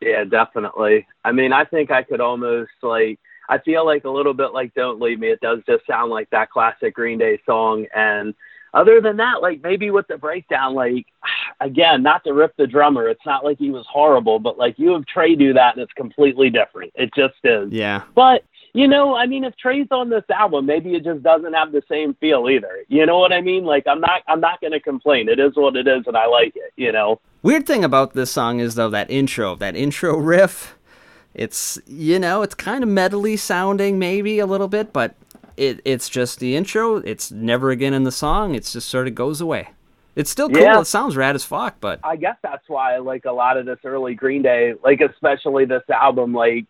Yeah, definitely. I mean, I think I could almost like. I feel like a little bit like "Don't Leave Me." It does just sound like that classic Green Day song, and other than that, like maybe with the breakdown, like again, not to rip the drummer, it's not like he was horrible, but like you have Tré do that, and it's completely different. It just is. yeah, But you know, I mean, if Tré's on this album, maybe it just doesn't have the same feel either. You know what I mean? Like, I'm not, I'm not going to complain. It is what it is, and I like it. You know? Weird thing about this song is though that intro, that intro riff, it's you know it's kind of metally sounding maybe a little bit, but it it's just the intro. It's never again in the song. It's just sort of goes away. It's still cool. Yeah. It sounds rad as fuck, but I guess that's why like a lot of this early Green Day, like especially this album. Like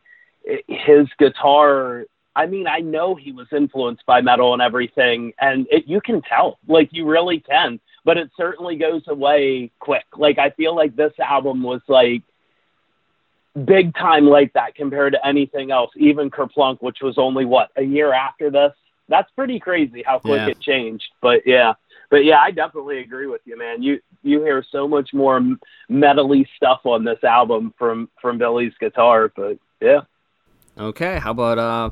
i his guitar. I mean, I know he was influenced by metal and everything, and it, you can tell, like you really can. But it certainly goes away quick. Like I feel like this album was like big time like that compared to anything else. Even Kerplunk, which was only what a year after this. That's pretty crazy how quick Yeah. it changed. But yeah, but yeah, I definitely agree with you, man. You you hear so much more metally stuff on this album from from Billie's guitar. But yeah, Okay, how about uh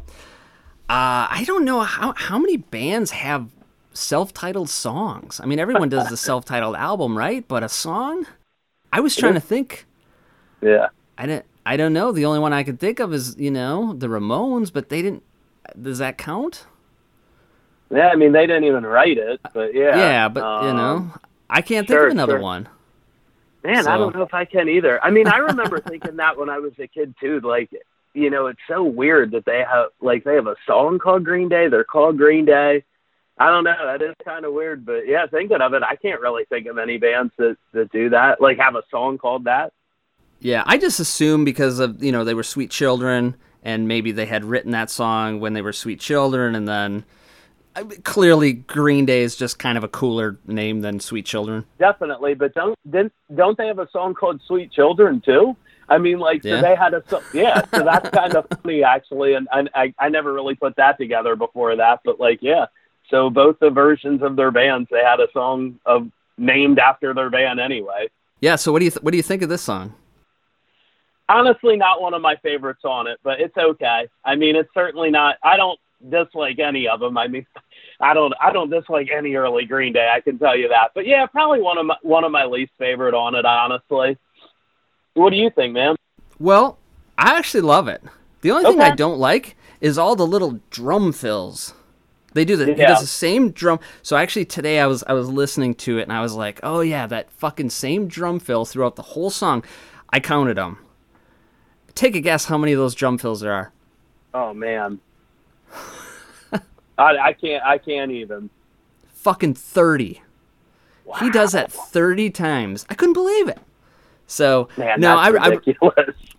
uh I don't know how how many bands have self-titled songs. I mean everyone does the self-titled album, right? But a song? I was trying to think. yeah. I didn't I don't know. The only one I could think of is, you know, the Ramones, but they didn't does that count? Yeah, I mean they didn't even write it, but yeah. Yeah, but you Um, know, I can't think of another sure. one. Man, So- I don't know if I can either. I mean, I remember thinking that when I was a kid too. Like, you know, it's so weird that they have like they have a song called Green Day. They're called Green Day. I don't know. That is kind of weird, but yeah, thinking of it, I can't really think of any bands that that do that. Like, have a song called that. Yeah, I just assume because of you know they were Sweet Children, and maybe they had written that song when they were Sweet Children, and then I mean, clearly Green Day is just kind of a cooler name than Sweet Children. Definitely, but don't didn't, don't they have a song called Sweet Children too? I mean, like Yeah. so they had a so yeah, so that's kind of funny actually, and, and I I never really put that together before that, but like yeah, so both the versions of their bands they had a song of named after their band anyway. Yeah. So what do you th- what do you think of this song? Honestly, not one of my favorites on it, but it's okay. I mean, it's certainly not. I don't dislike any of them. I mean, I don't I don't dislike any early Green Day. I can tell you that. But yeah, probably one of my one of my least favorite on it. Honestly, what do you think, man? Well, I actually love it. The only thing I don't like is all the little drum fills. They do the he Yeah. does the same drum. So actually today I was I was listening to it and I was like, oh yeah, that fucking same drum fill throughout the whole song. I counted them. Take a guess how many of those drum fills there are. Oh man, I, I can't. I can't even. Fucking thirty. He does that thirty times. I couldn't believe it. So Man, no, that's I, I ridiculous.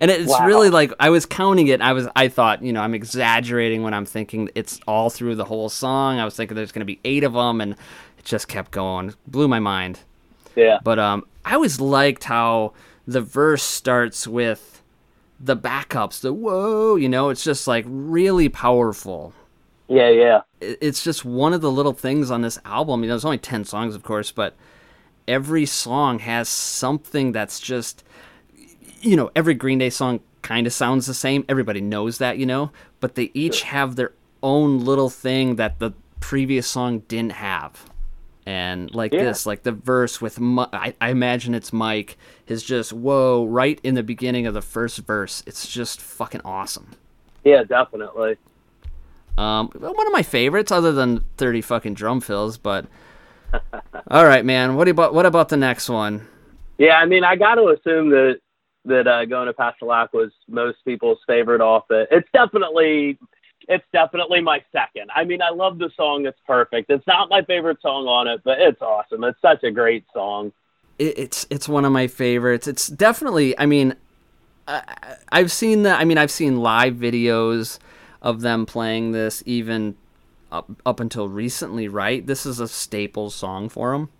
and it's Wow. really like I was counting it. I was I thought you know I'm exaggerating when I'm thinking it's all through the whole song. I was thinking there's going to be eight of them, and it just kept going. Blew my mind. yeah. But um, I always liked how the verse starts with the backups. The whoa, you know, it's just like really powerful. Yeah, yeah. It's just one of the little things on this album. You know, there's only ten songs, of course, but every song has something that's just you know, every Green Day song kind of sounds the same. Everybody knows that, you know, but they each have their own little thing that the previous song didn't have. And like Yeah. this, like the verse with, Mi- I, I imagine it's Mike, is just whoa, right in the beginning of the first verse. It's just fucking awesome. Yeah, definitely. Um, one of my favorites, other than thirty fucking drum fills. But all right, man. What about what about the next one? Yeah, I mean, I got to assume that that uh, going to Pasalacqua was most people's favorite off it. It's definitely, it's definitely my second. I mean, I love the song. It's perfect. It's not my favorite song on it, but it's awesome. It's such a great song. it, it's it's one of my favorites. It's definitely. I mean, I, I've seen the. I mean, I've seen live videos of them playing this even up up until recently. Right, this is a staple song for them.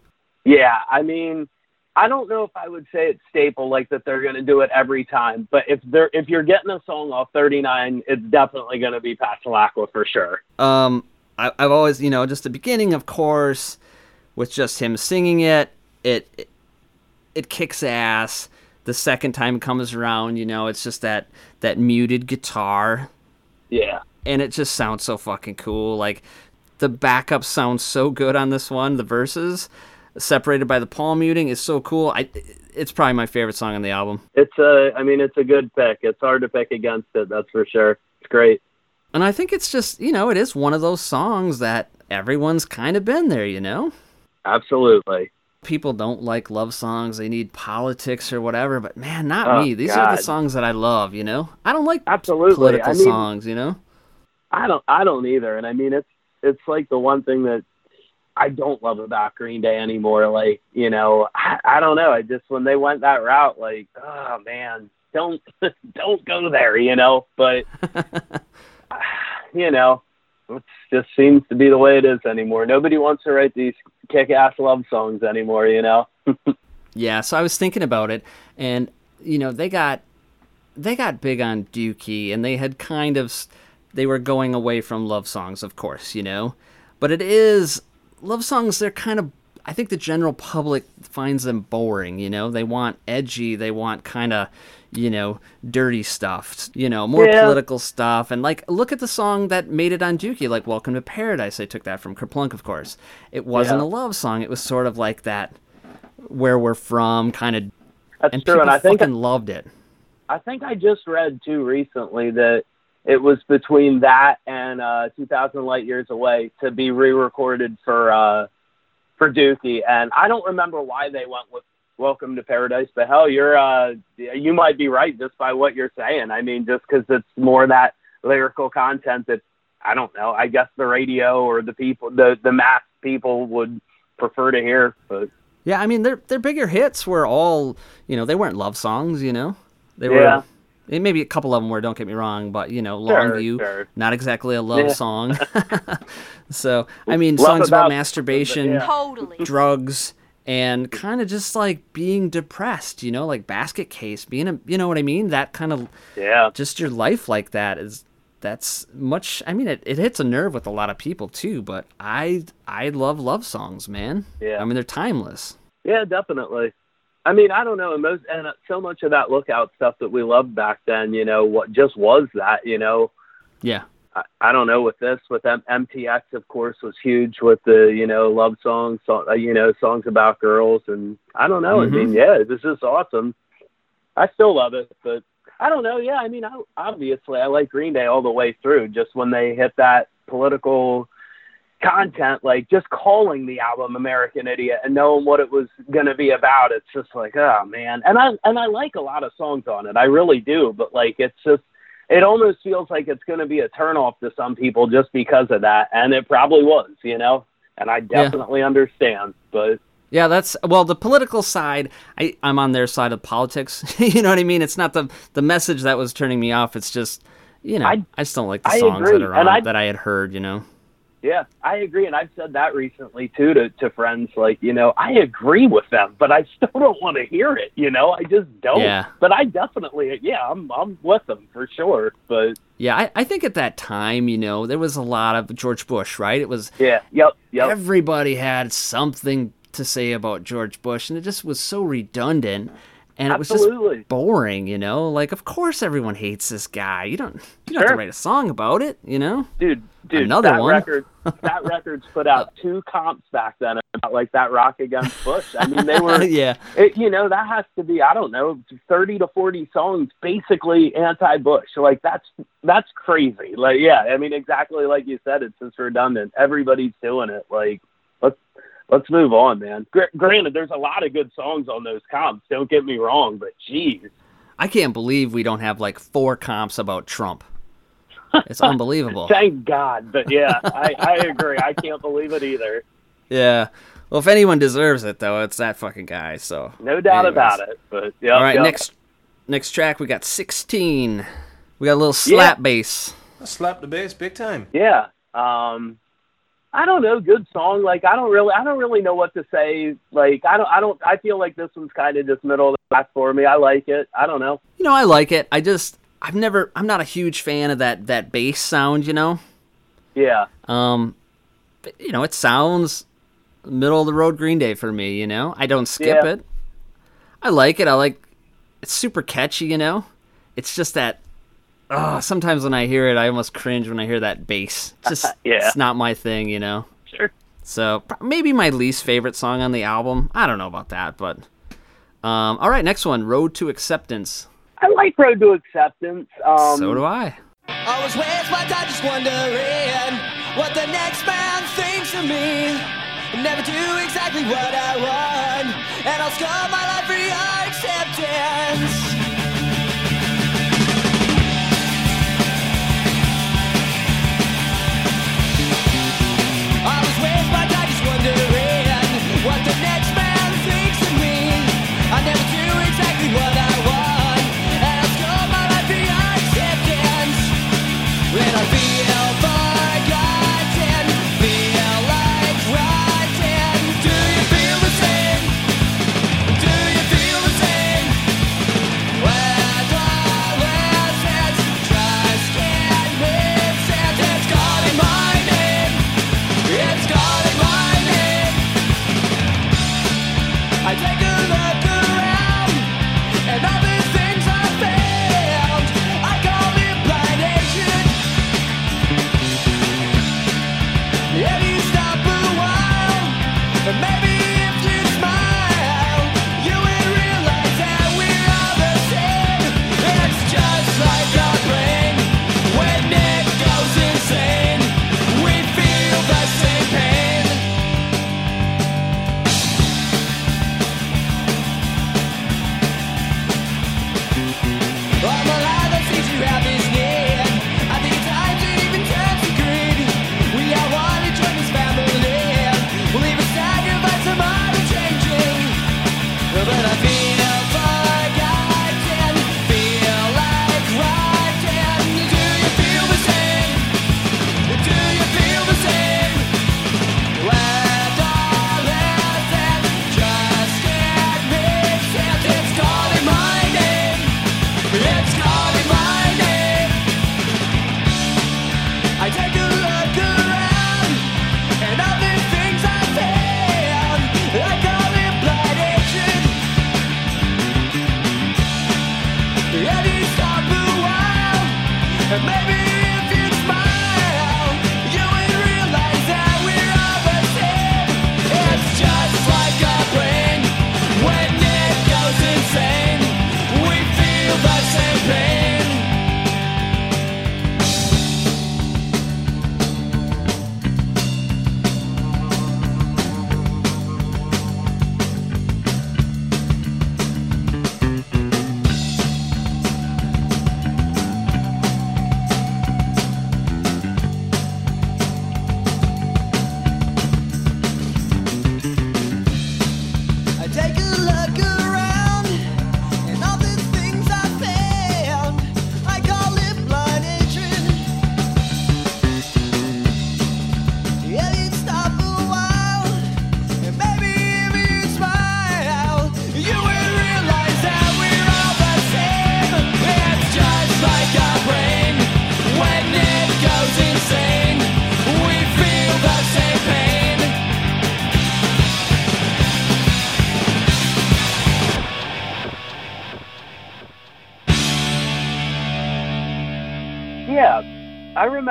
Yeah, I mean, I don't know if I would say it's staple like that they're going to do it every time, but if they're if you're getting a song off 39, it's definitely going to be Pasalacqua for sure. Um, I, I've always, you know, just the beginning, of course, with just him singing it. It it, it kicks ass. The second time it comes around, you know, it's just that that muted guitar Yeah. and it just sounds so fucking cool. Like the backup sounds so good on this one. The verses separated by the palm muting is so cool. I it's probably my favorite song on the album. It's a I mean, it's a good pick. It's hard to pick against it, that's for sure. It's great. And I think it's just, you know, it is one of those songs that everyone's kind of been there, you know? Absolutely. People don't like love songs, they need politics or whatever, but man, not Oh, me. These are the songs that I love, you know? I don't like Absolutely. political I mean- songs, you know? I don't I don't either. And I mean it's it's like the one thing that I don't love about Green Day anymore. Like, you know, I, I don't know. I just when they went that route, like, oh man, don't don't go there, you know. But you know, it just seems to be the way it is anymore. Nobody wants to write these kick ass love songs anymore, you know. Yeah, so I was thinking about it, and you know they got they got big on Dookie, and they had kind of they were going away from love songs, of course, you know, but it is love songs. They're kind of I think the general public finds them boring. You know, they want edgy, they want kind of you know dirty stuff, you know, more Yeah. political stuff, and like look at the song that made it on Dookie, like "Welcome to Paradise." I took that from Kerplunk, of course. It wasn't Yeah. a love song. It was sort of like that where we're from kind of That's and true. people And I think fucking loved it I think I just read too recently that it was between that and uh, 2,000 Light Years Away to be re-recorded for uh, for Dookie, and I don't remember why they went with Welcome to Paradise. But hell, you're uh, you might be right just by what you're saying. I mean, just because it's more that lyrical content that I don't know. I guess the radio or the people, the the mass people would prefer to hear. But yeah i mean their their bigger hits were all you know they weren't love songs you know they Yeah. Were and maybe a couple of them were don't get me wrong but you know Sure, longview sure. not exactly a love Yeah. song so i mean Love songs about, about- masturbation yeah. Totally. drugs and kind of just like being depressed you know like basket case being a you know what i mean that kind of yeah, just your life like that is that's much i mean it, it hits a nerve with a lot of people too but i i love love songs man Yeah. i mean they're timeless Yeah, definitely. I mean, I don't know, and most and so much of that lookout stuff that we loved back then, you know, what just was that, you know. yeah I, I don't know with this, with M- MTX, of course, was huge with the you know love songs, so, uh, you know, songs about girls, and I don't know. Mhm. I mean, yeah, this is awesome. I still love it, but I don't know. Yeah, I mean, I, obviously, I like Green Day all the way through. Just when they hit that political content, like just calling the album American Idiot and knowing what it was going to be about, it's just like, oh man. And I and I like a lot of songs on it. I really do, but like it's just it almost feels like it's going to be a turnoff to some people just because of that, and it probably was, you know. And I definitely understand, but Yeah, that's well the political side. I I'm on their side of politics. you know what I mean? It's not the the message that was turning me off. It's just you know I, I- just don't like the I songs agree, that are on I- that I had heard. You know. Yeah, I agree, and I've said that recently too to to friends. Like, you know, I agree with them, but I still don't want to hear it. You know, I just don't. Yeah. But I definitely, yeah, I'm I'm with them for sure. But Yeah, I, I think at that time, you know, there was a lot of George Bush, right? It was yeah, yep, yep. everybody had something to say about George Bush, and it just was so redundant, and it was just boring, you know. Like, of course, everyone hates this guy. You don't you don't have to write a song about it, you know. dude, dude, Another that one. record, that record's put out two comps back then about like that rock against Bush. I mean, they were, yeah, it, you know, that has to be, I don't know, thirty to forty songs, basically anti-Bush. Like that's that's crazy. Like, yeah, I mean, exactly like you said, it's just redundant. Everybody's doing it. Like, let's let's move on, man. Gr- granted, there's a lot of good songs on those comps. Don't get me wrong, but geez. I can't believe we don't have like four comps about Trump. It's unbelievable. Thank God, but yeah, I, I agree. I can't believe it either. Yeah. Well, if anyone deserves it, though, it's that fucking guy. So No doubt Anyways. about it. But yeah, All right, yeah. next next track we got 16. We got a little slap bass. I slapped the bass big time. Yeah. Um I don't know, good song. Like I don't really I don't really know what to say. Like I don't I don't I feel like this one's kinda just middle of the pack for me. I like it. I don't know. You know, I like it. I just I've never I'm not a huge fan of that that bass sound, you know. Yeah. Um but, you know, it sounds middle of the road Green Day for me, you know. I don't skip Yeah. it. I like it. I like it's super catchy, you know. It's just that oh, sometimes when I hear it, I almost cringe when I hear that bass. It's just Yeah. it's not my thing, you know. Sure. So maybe my least favorite song on the album. I don't know about that, but um, all right, next one, Road to Acceptance. I like Road to Acceptance. Um so do I. I was raised by time just wondering what the next man thinks of me. I never do exactly what I want, and I'll scar my life for your acceptance.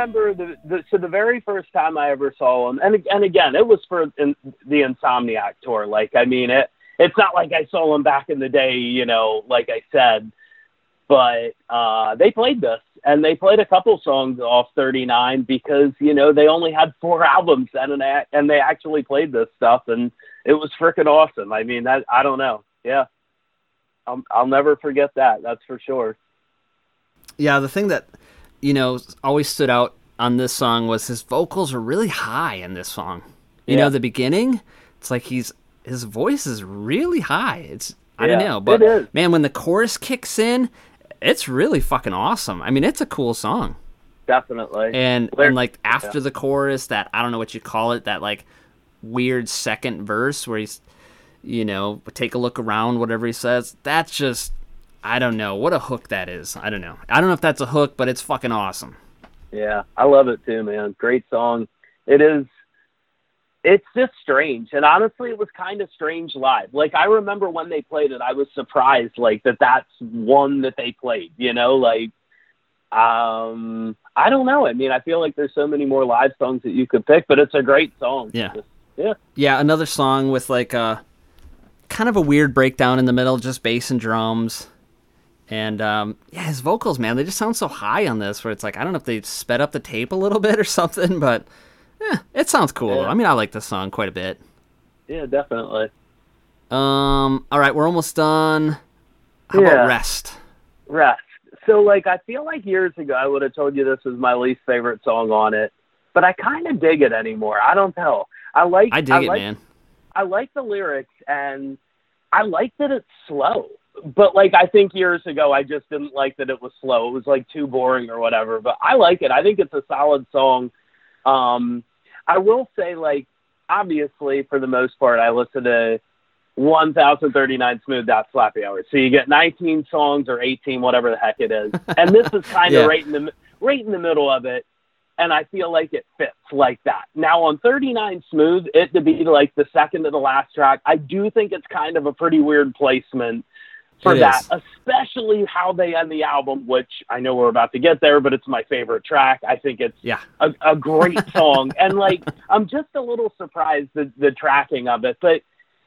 Remember the, the so the very first time I ever saw him, and and again, it was for in, the Insomniac tour. Like, I mean, it it's not like I saw him back in the day, you know, like I said, but uh, they played this, and they played a couple songs off 39 because you know they only had four albums, and and they actually played this stuff, and it was freaking awesome. I mean, that I don't know, yeah. I'll, I'll never forget that. That's for sure. Yeah, the thing that you know always stood out on this song was his vocals are really high in this song. You Yeah. know, the beginning, it's like he's his voice is really high. It's I don't know, but man, when the chorus kicks in, it's really fucking awesome. I mean, it's a cool song. Definitely. And Lyric- and like after yeah. the chorus, that I don't know what you call it, that like weird second verse where he's, you know, take a look around, whatever he says. That's just, I don't know what a hook that is. I don't know. I don't know if that's a hook, but it's fucking awesome. Yeah, I love it too, man. Great song. It is. It's just strange, and honestly, it was kind of strange live. Like I remember when they played it, I was surprised, like that. That's one that they played. You know, like um, I don't know. I mean, I feel like there's so many more live songs that you could pick, but it's a great song. Yeah. Yeah. Yeah, another song with like a kind of a weird breakdown in the middle, just bass and drums. And um, yeah, his vocals, man, they just sound so high on this. Where it's like I don't know if they sped up the tape a little bit or something, but yeah, it sounds cool. Yeah. I mean, I like this song quite a bit. Yeah, definitely. Um, all right, we're almost done. How Yeah. about rest? Rest. So, like, I feel like years ago I would have told you this was my least favorite song on it, but I kind of dig it anymore. I don't know. I like. I dig it, like, man. I like the lyrics, and I like that it's slow. But like, I think years ago I just didn't like that it was slow. It was like too boring or whatever. But I like it. I think it's a solid song. Um, I will say, like, obviously, for the most part, I listen to 1039 smoothed out slappy hours. So you get 19 songs or 18, whatever the heck it is. And this is kind of Yeah. right in the right in the middle of it. And I feel like it fits like that. Now on 39 smooth, it to be like the second to the last track, I do think it's kind of a pretty weird placement for It that, is. especially how they end the album, which I know we're about to get there, but it's my favorite track. I think it's Yeah. a, a great song. and like, I'm just a little surprised the, the tracking of it, but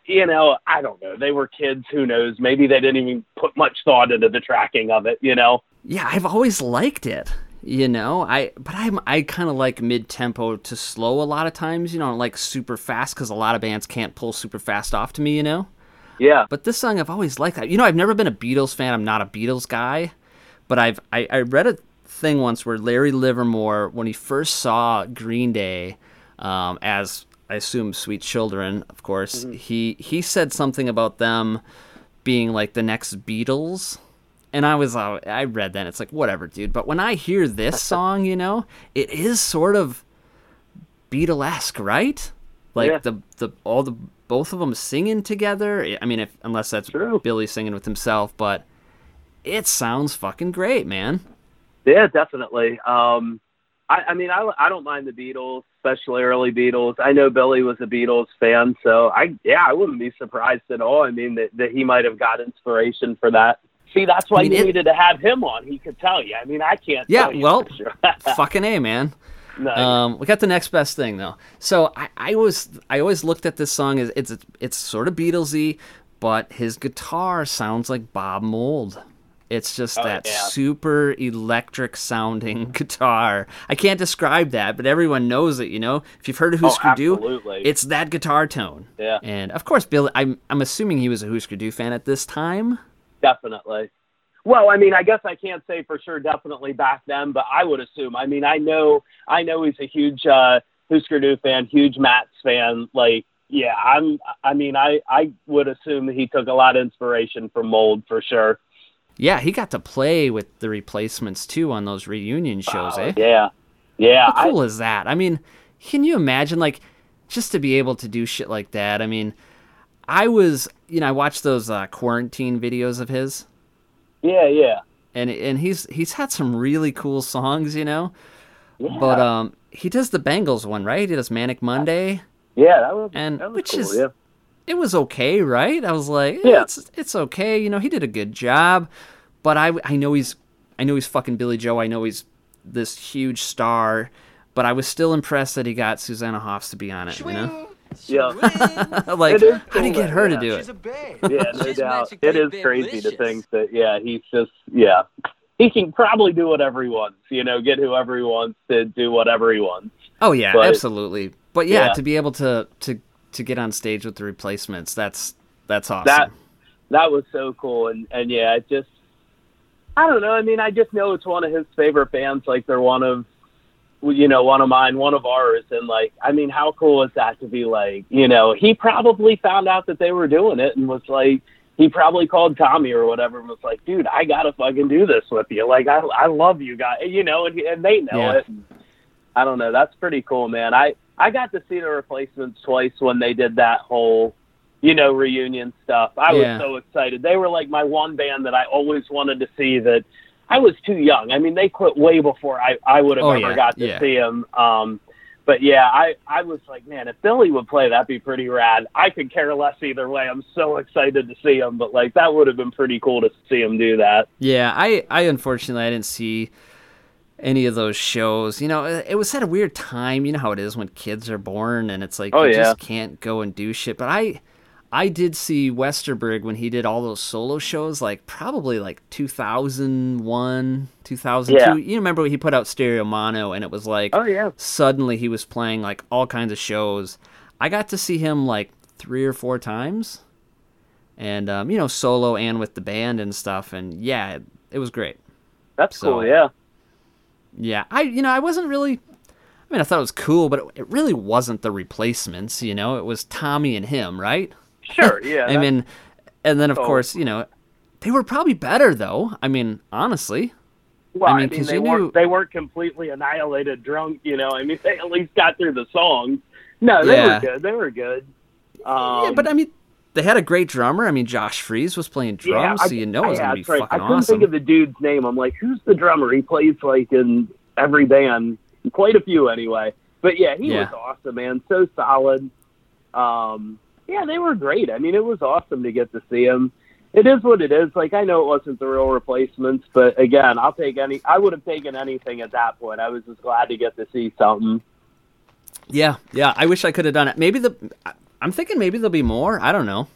you know, I don't know. They were kids. Who knows? Maybe they didn't even put much thought into the tracking of it, you know? Yeah, I've always liked it. You know, I but I'm I kind of like mid tempo to slow a lot of times. You know, like super fast because a lot of bands can't pull super fast off to me. You know. Yeah. But this song I've always liked that. You know, I've never been a Beatles fan. I'm not a Beatles guy, but I've I, I read a thing once where Larry Livermore, when he first saw Green Day, um, as I assume Sweet Children, of course, he he said something about them being like the next Beatles. And I was, uh, I read that. And it's like, whatever, dude. But when I hear this song, you know, it is sort of Beatlesque, right? Like Yeah. the the all the both of them singing together. I mean, if unless that's Billie singing with himself, but it sounds fucking great, man. Yeah, definitely. Um, I, I mean, I, I don't mind the Beatles, especially early Beatles. I know Billie was a Beatles fan, so I yeah, I wouldn't be surprised at all. I mean, that, that he might have got inspiration for that. See, that's why I mean, you it- needed to have him on. He could tell you. I mean, I can't. Yeah, tell you well, sure. fucking a, man. No, Um, we got the next best thing though. So I, I was I always looked at this song as it's it's sort of Beatlesy, but his guitar sounds like Bob Mould. It's just Oh, that yeah. super electric sounding guitar. I can't describe that, but everyone knows it. You know, if you've heard of Oh, Husker Du, it's that guitar tone. Yeah. And of course, Bill. I'm I'm assuming he was a Husker Du fan at this time. Definitely. Well, I mean, I guess I can't say for sure definitely back then, but I would assume. I mean, I know I know he's a huge uh Husker Du fan, huge Mats fan. Like, yeah, I'm I mean, I I would assume that he took a lot of inspiration from Mould for sure. Yeah, he got to play with the replacements too on those reunion shows, Oh, eh? Yeah. Yeah. How I- cool is that? I mean, can you imagine like just to be able to do shit like that? I mean, I was, you know, I watched those uh, quarantine videos of his, yeah, yeah. and and he's he's had some really cool songs, you know. Yeah. But um, he does the Bangles one, right? He does Manic Monday. Yeah, that was and that was which cool, is yeah. it was okay, right? I was like, Yeah. yeah, it's it's okay. You know, he did a good job, but I I know he's I know he's fucking Billie Joe. I know he's this huge star, but I was still impressed that he got Susanna Hoffs to be on it. You know, Yeah. like It is how do you get her to do it? She's a babe. yeah, no She's doubt. It is crazy to think that yeah, he's just yeah. He can probably do whatever he wants, you know, get whoever he wants to do whatever he wants. Oh yeah, But- absolutely. But yeah, Yeah. to be able to to to get on stage with the replacements, that's that's awesome. That that was so cool and and yeah, it just I don't know. I mean, I just know it's one of his favorite bands like they're one of you know, one of mine, one of ours and like I mean, how cool is that to be like, you know, he probably found out that they were doing it and was like he probably called Tommy or whatever and was like, "Dude, I gotta fucking do this with you. Like, I I love you guys, you know." And, and they know Yeah. it. I don't know. That's pretty cool, man. I I got to see the replacements twice when they did that whole, you know, reunion stuff. I Yeah. was so excited. They were like my one band that I always wanted to see. That I was too young. I mean, they quit way before I I would have Oh, ever yeah, got to yeah. see them. Um, but yeah, I I was like, man, if Billie would play, that'd be pretty rad. I could care less either way. I'm so excited to see him, but like that would have been pretty cool to see him do that. Yeah, I, I unfortunately I didn't see any of those shows. You know, it it was at a weird time. You know how it is when kids are born, and it's like Oh, you yeah. just can't go and do shit. But I, I did see Westerberg when he did all those solo shows, like probably like 2001, 2002. Yeah. You remember when he put out Stereo Mono, and it was like Oh yeah, suddenly he was playing like all kinds of shows. I got to see him like three or four times, and um, you know, solo and with the band and stuff. And yeah, it, it was great. that's So- cool. Yeah. Yeah, I you know I wasn't really. I mean, I thought it was cool, but it really wasn't the replacements. You know, it was Tommy and him, right? Sure. Yeah. I mean, and then of course, you know, they were probably better though. I mean, honestly. Well, I mean, 'cause they weren't knew- they weren't completely annihilated drunk, you know. I mean, they at least got through the songs. No, they Yeah. were good. They were good. Um, yeah, but I mean, they had a great drummer. I mean, Josh Freese was playing yeah, drums, I- so you know it was yeah, gonna be right. fucking I couldn't awesome. think of the dude's name. I'm like, who's the drummer? He plays like in every band, quite a few anyway. But yeah, he Yeah. was awesome, man. So solid. Um, yeah, they were great. I mean, it was awesome to get to see them. It is what it is. Like I know it wasn't the real replacements, but again, I'll take any. I would have taken anything at that point. I was just glad to get to see something. Yeah, yeah. I wish I could have done it. Maybe the. I'm thinking maybe there'll be more. I don't know.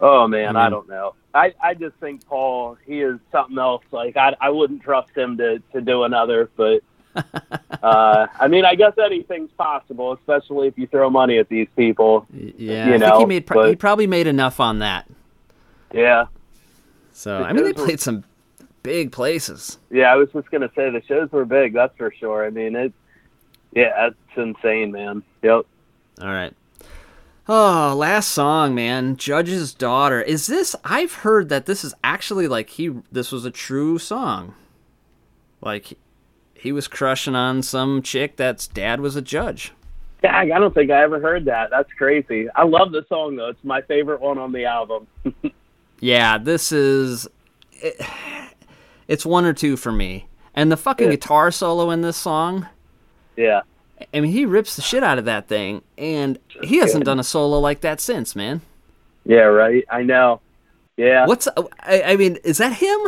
Oh man, I I, don't know. I I just think Paul, he is something else. Like I I wouldn't trust him to to do another, but. Uh, I mean, I guess anything's possible, especially if you throw money at these people. Yeah, You I think know, he made. Pro- he probably made enough on that. Yeah, So I mean, they played some big places. yeah. I was just gonna say the shows were big. That's for sure. I mean, it. Yeah, that's insane, man. Yep. All right. Oh, last song, man. Judge's daughter. Is this? I've heard that this is actually like he. This was a true song. Like he was crushing on some chick that's dad was a judge. Dag, I don't think I ever heard that. That's crazy. I love the song though. It's my favorite one on the album. Yeah, this is. It, it's one or two for me. And the fucking Yeah. guitar solo in this song. yeah. I mean, he rips the shit out of that thing, and he hasn't done a solo like that since, man. Yeah. Right. I know. Yeah. What's I, I mean, is that him?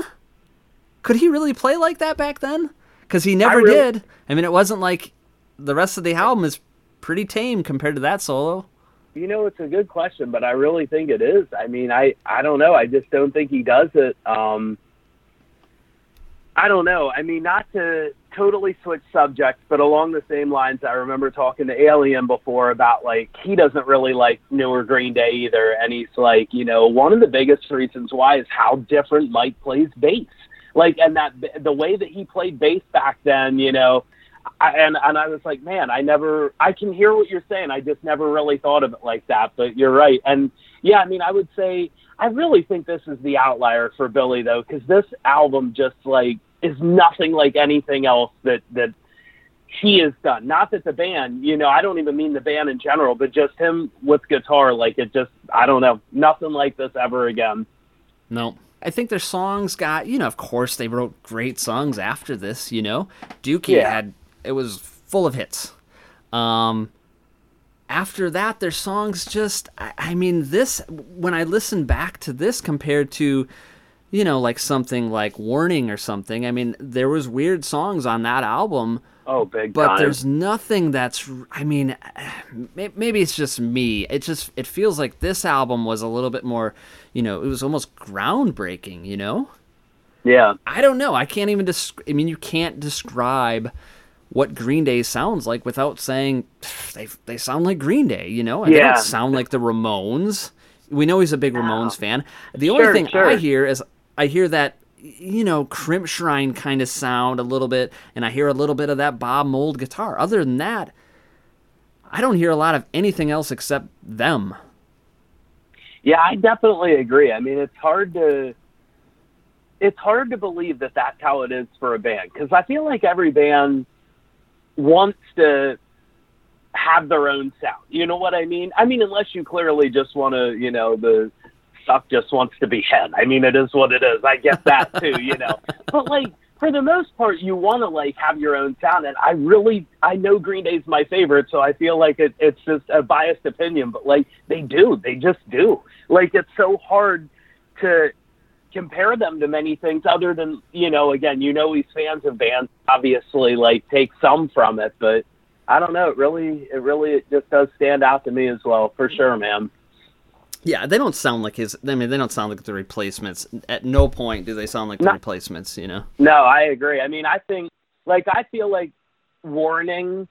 Could he really play like that back then? Because he never really- did. I mean, it wasn't like the rest of the album is pretty tame compared to that solo. You know, it's a good question, but I really think it is. I mean, I I don't know. I just don't think he does it. Um, I don't know. I mean, not to totally switch subjects, but along the same lines, I remember talking to Alien before about like he doesn't really like newer Green Day either, and he's like, you know, one of the biggest reasons why is how different Mike plays bass. Like, and that the way that he played bass back then, you know, I, and and I was like, man, I never, I can hear what you're saying. I just never really thought of it like that. But you're right, and yeah, I mean, I would say I really think this is the outlier for Billie though, because this album just like is nothing like anything else that that he has done. Not that the band, you know, I don't even mean the band in general, but just him with guitar, like it just, I don't know, nothing like this ever again. No. I think their songs got, you know, of course they wrote great songs after this, you know. Dookie Yeah. had it was full of hits. Um after that their songs just I, I mean this when I listen back to this compared to you know, like something like Warning or something. I mean, there was weird songs on that album, Oh, big but time. there's nothing that's I mean, maybe it's just me. It just it feels like this album was a little bit more, you know, it was almost groundbreaking, you know? yeah. I don't know. I can't even desc- I mean, you can't describe what Green Day sounds like without saying they they sound like Green Day, you know? And They Yeah. don't sound like the Ramones. We know he's a big Ramones fan. The only thing sure. I hear is I hear that you know, Crimpshrine kind of sound a little bit, and I hear a little bit of that Bob Mould guitar. Other than that, I don't hear a lot of anything else except them. Yeah, I definitely agree. I mean, it's hard to it's hard to believe that that's how it is for a band because I feel like every band wants to have their own sound. You know what I mean? I mean, unless you clearly just want to, you know, the stuff just wants to be head. I mean, it is what it is. I get that too, you know. But like for the most part, you want to like have your own sound. And I really, I know Green Day's my favorite, so I feel like it, it's just a biased opinion. But like they do, they just do. Like it's so hard to compare them to many things other than you know again you know these fans of bands obviously like take some from it but i don't know it really it really it just does stand out to me as well for sure man Yeah, they don't sound like his. I mean, they don't sound like the replacements. At no point do they sound like the replacements. You know. no i agree i mean i think like i feel like warning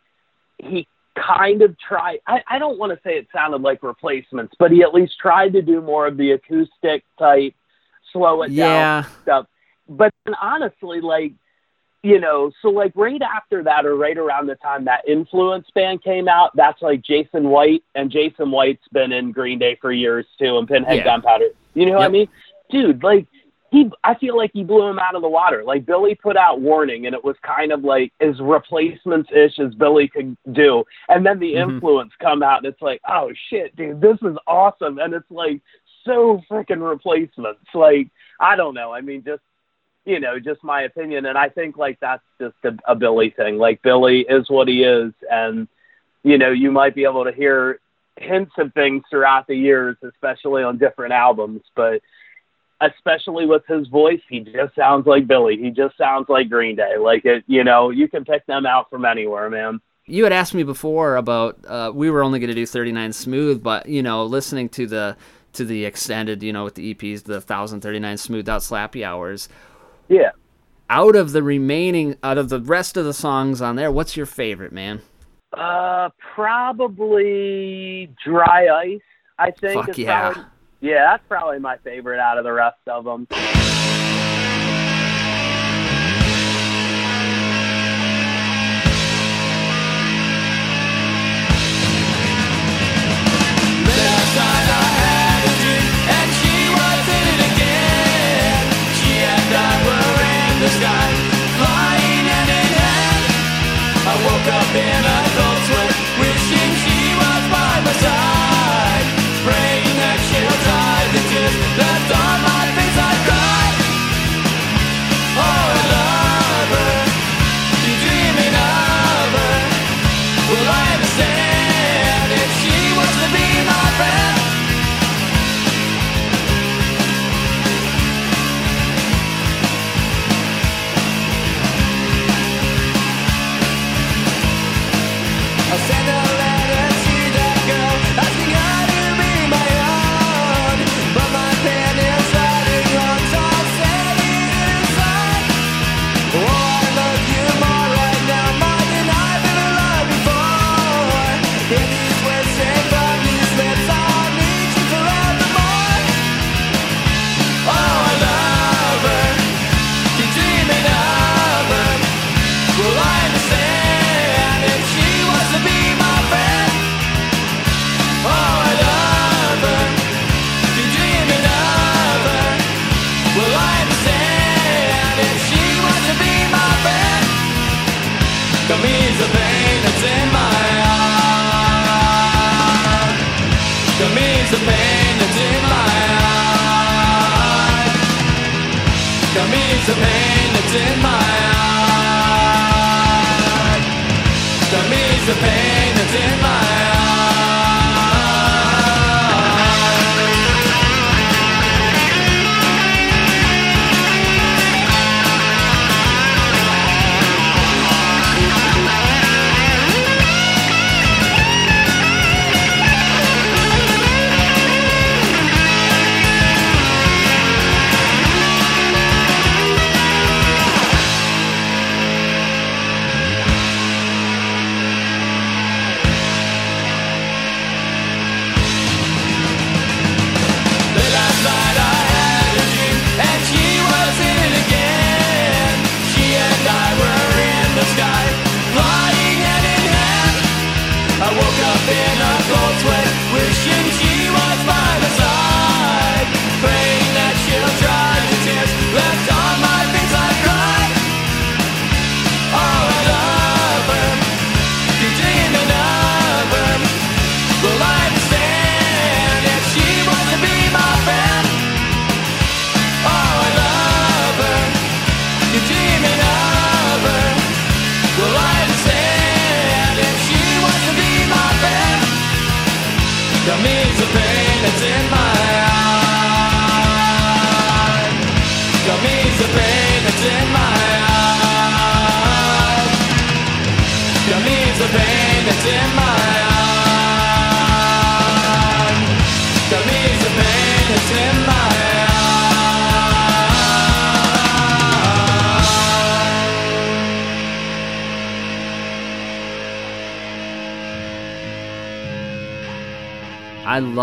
he kind of tried I, I don't want to say it sounded like replacements but he at least tried to do more of the acoustic type slow it Yeah. down stuff but then honestly like you know so like right after that or right around the time that Influents band came out that's like jason white and jason white's been in green day for years too and pinhead Yeah. gunpowder. You know what i mean? Dude like he i feel like he blew him out of the water. Like Billie put out warning and it was kind of like as replacements ish as Billie could do. And then the Mhm. Influents come out and it's like oh shit dude this is awesome. And it's like so freaking replacements. Like i don't know. I mean just you know, just my opinion. And I think like that's just a, a Billie thing. Like Billie is what he is, and you know, you might be able to hear hints of things throughout the years, especially on different albums, but especially with his voice, he just sounds like Billie. He just sounds like Green Day. Like it, you know, you can pick them out from anywhere, man. You had asked me before about uh, we were only going to do 39 smooth, but you know, listening to the to the extended, you know, with the EPs, the 1039 smoothed out slappy hours. Yeah. Out of the remaining, out of the rest of the songs on there, what's your favorite, man? Uh, probably Dry Ice. I think. Fuck yeah. Probably, yeah, that's probably my favorite out of the rest of them. In a cold wishing she was by my side. The pain that's in my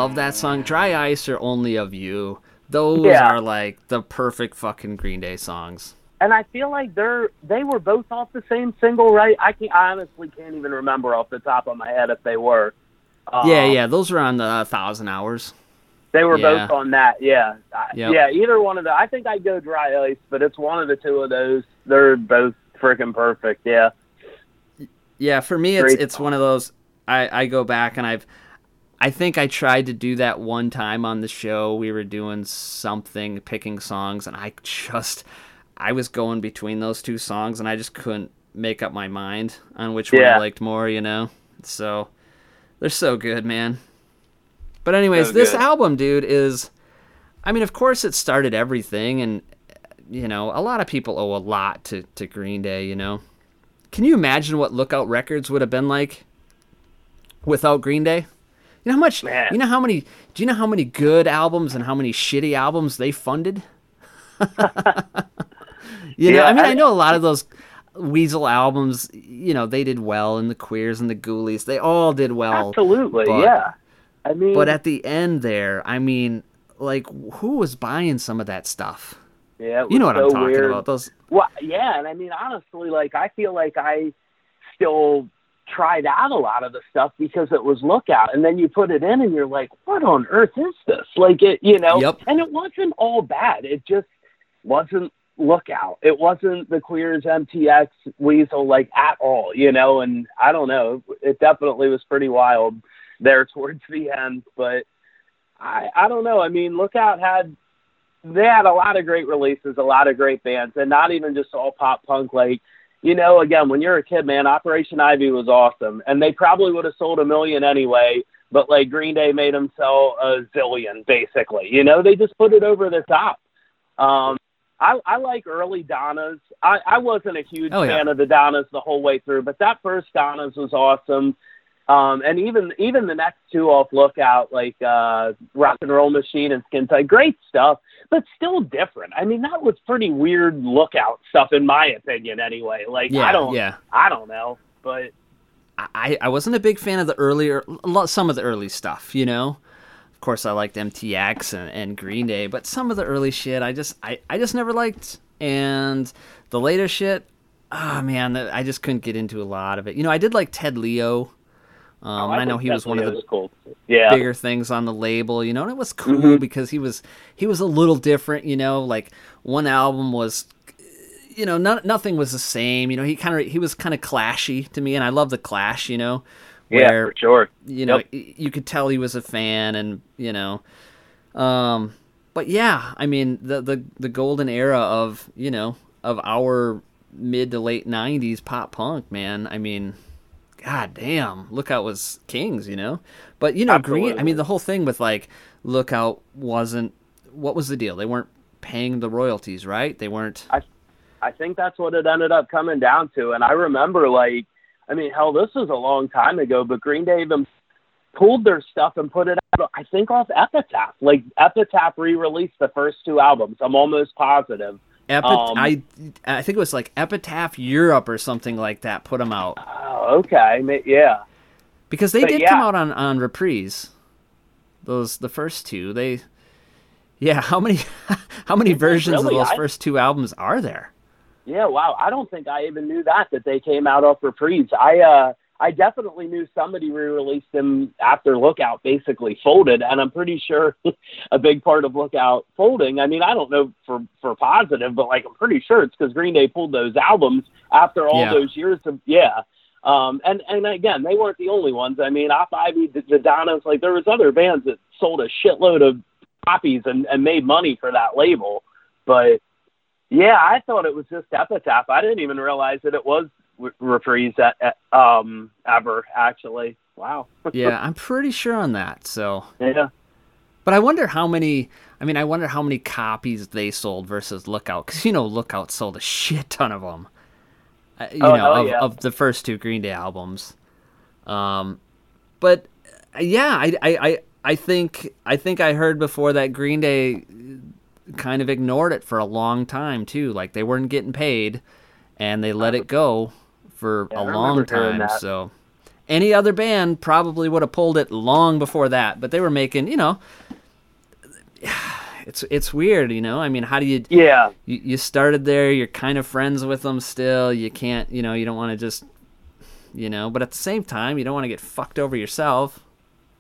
love that song. Dry Ice or Only of You. Those Yeah. are like the perfect fucking Green Day songs. and I feel like they're they were both off the same single, right? I can I honestly can't even remember off the top of my head if they were. Um, yeah, yeah, those are on the uh, Thousand Hours. They were Yeah. both on that. Yeah, I- Yep. yeah. Either one of the. I think I'd go Dry Ice, but it's one of the two of those. They're both freaking perfect. Yeah. Yeah, for me, it's Great it's one of those. I I go back and I've. I think I tried to do that one time on the show. We were doing something, picking songs, and I just, I was going between those two songs, and I just couldn't make up my mind on which one I liked more. You know, so they're so good, man. But anyways, So this album, dude, is. I mean, of course, it started everything, and you know, a lot of people owe a lot to to Green Day. You know, can you imagine what Lookout Records would have been like without Green Day? You know how much? Man. You know how many? Do you know how many good albums and how many shitty albums they funded? you know, Yeah, I mean, I- I know a lot of those Weasel albums. You know, they did well, and the Queers and the Ghoulies, they all did well. Absolutely. but- yeah. I mean, But at the end there, I mean, like, who was buying some of that stuff? yeah, You know what I'm so talking weird. about? Those Well, yeah, and I mean, honestly, like I feel like I still tried out a lot of the stuff because it was Lookout, and then you put it in, and you're like, "What on earth is this?" Like it, you know. Yep. And it wasn't all bad. It just wasn't Lookout. It wasn't the Queers, MTX, Weasel, like at all, you know. And I don't know. It definitely was pretty wild there towards the end, but I I don't know. I mean, Lookout had they had a lot of great releases, a lot of great bands, and not even just all pop punk. Like, you know, again, when you're a kid, man, Operation Ivy was awesome, and they probably would have sold a million anyway. But like Green Day made them sell a zillion, basically. You know, they just put it over the top. Um, I, I like early Donnas. I, I wasn't a huge Oh, yeah. fan of the Donnas the whole way through, but that first Donnas was awesome. Um, and even even the next two off Lookout, like uh, Rock and Roll Machine and Skin Tight, great stuff, but still different. I mean, that was pretty weird Lookout stuff, in my opinion, anyway. Like, Yeah, I don't, yeah. I don't know, but I, I wasn't a big fan of the earlier, some of the early stuff, you know. Of course, I liked MTX and, and Green Day, but some of the early shit, I just, I, I just never liked. And the later shit, oh man, I just couldn't get into a lot of it. You know, I did like Ted Leo. Um, and I, know he was one of the cool. Yeah, bigger things on the label, you know, and it was cool Mhm. because he was he was a little different, you know, like one album was you know, no, nothing was the same, you know, he kind of he was kind of clashy to me and I love the clash, you know, yeah, where for sure. you know, Yep. you could tell he was a fan and, you know, um but yeah, I mean, the the the golden era of, you know, of our mid to late 90s pop punk, man. I mean, god damn, Lookout was kings, you know. But you know, Green. I mean, the whole thing with like Lookout wasn't. What was the deal? They weren't paying the royalties, right? They weren't. I, I think that's what it ended up coming down to. And I remember, like, I mean, hell, this was a long time ago, but Green Day even pulled their stuff and put it out, I think, off Epitaph. Like, Epitaph re released the first two albums. I'm almost positive. Epi- Um, I I think it was like Epitaph Europe or something like that. Put them out Oh, okay. Yeah. because they But did yeah. come out on on reprise. Those the first two. They. Yeah, how many how many versions really? of those I- first two albums are there? Yeah, wow. I don't think I even knew that, that they came out off reprise. I, uh, I definitely knew somebody re-released them after Lookout basically folded, and I'm pretty sure a big part of Lookout folding. I mean, I don't know for for positive, but like I'm pretty sure it's because Green Day pulled those albums after all Yeah. those years of yeah. Um, and and again, they weren't the only ones. I mean, Op Ivy, the, the Donnas, like there was other bands that sold a shitload of copies and, and made money for that label, but yeah, I thought it was just Epitaph. I didn't even realize that it was re- reprise at, at, um ever actually. Wow. Yeah, I'm pretty sure on that. So yeah. But I wonder how many. I mean, I wonder how many copies they sold versus Lookout, because you know Lookout sold a shit ton of them. Uh, you Oh, know, of, yeah. of the first two Green Day albums. Um, but uh, yeah, I, I, I, I think I think I heard before that Green Day kind of ignored it for a long time too. Like they weren't getting paid, and they let it go for Yeah, a long time. So, Any other band probably would have pulled it long before that, but they were making, you know, it's it's weird, you know. I mean, how do you Yeah. you, you started there, you're kind of friends with them still. You can't, you know, you don't want to just you know, but at the same time, you don't want to get fucked over yourself.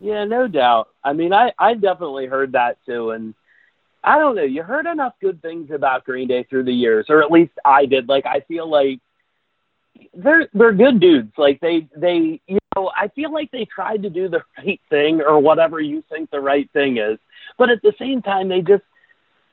Yeah, no doubt. I mean, I I definitely heard that too, and I don't know. You heard enough good things about Green Day through the years, or at least I did. Like, I feel like they're they're good dudes. Like they they you know, I feel like they tried to do the right thing or whatever you think the right thing is, but at the same time, they just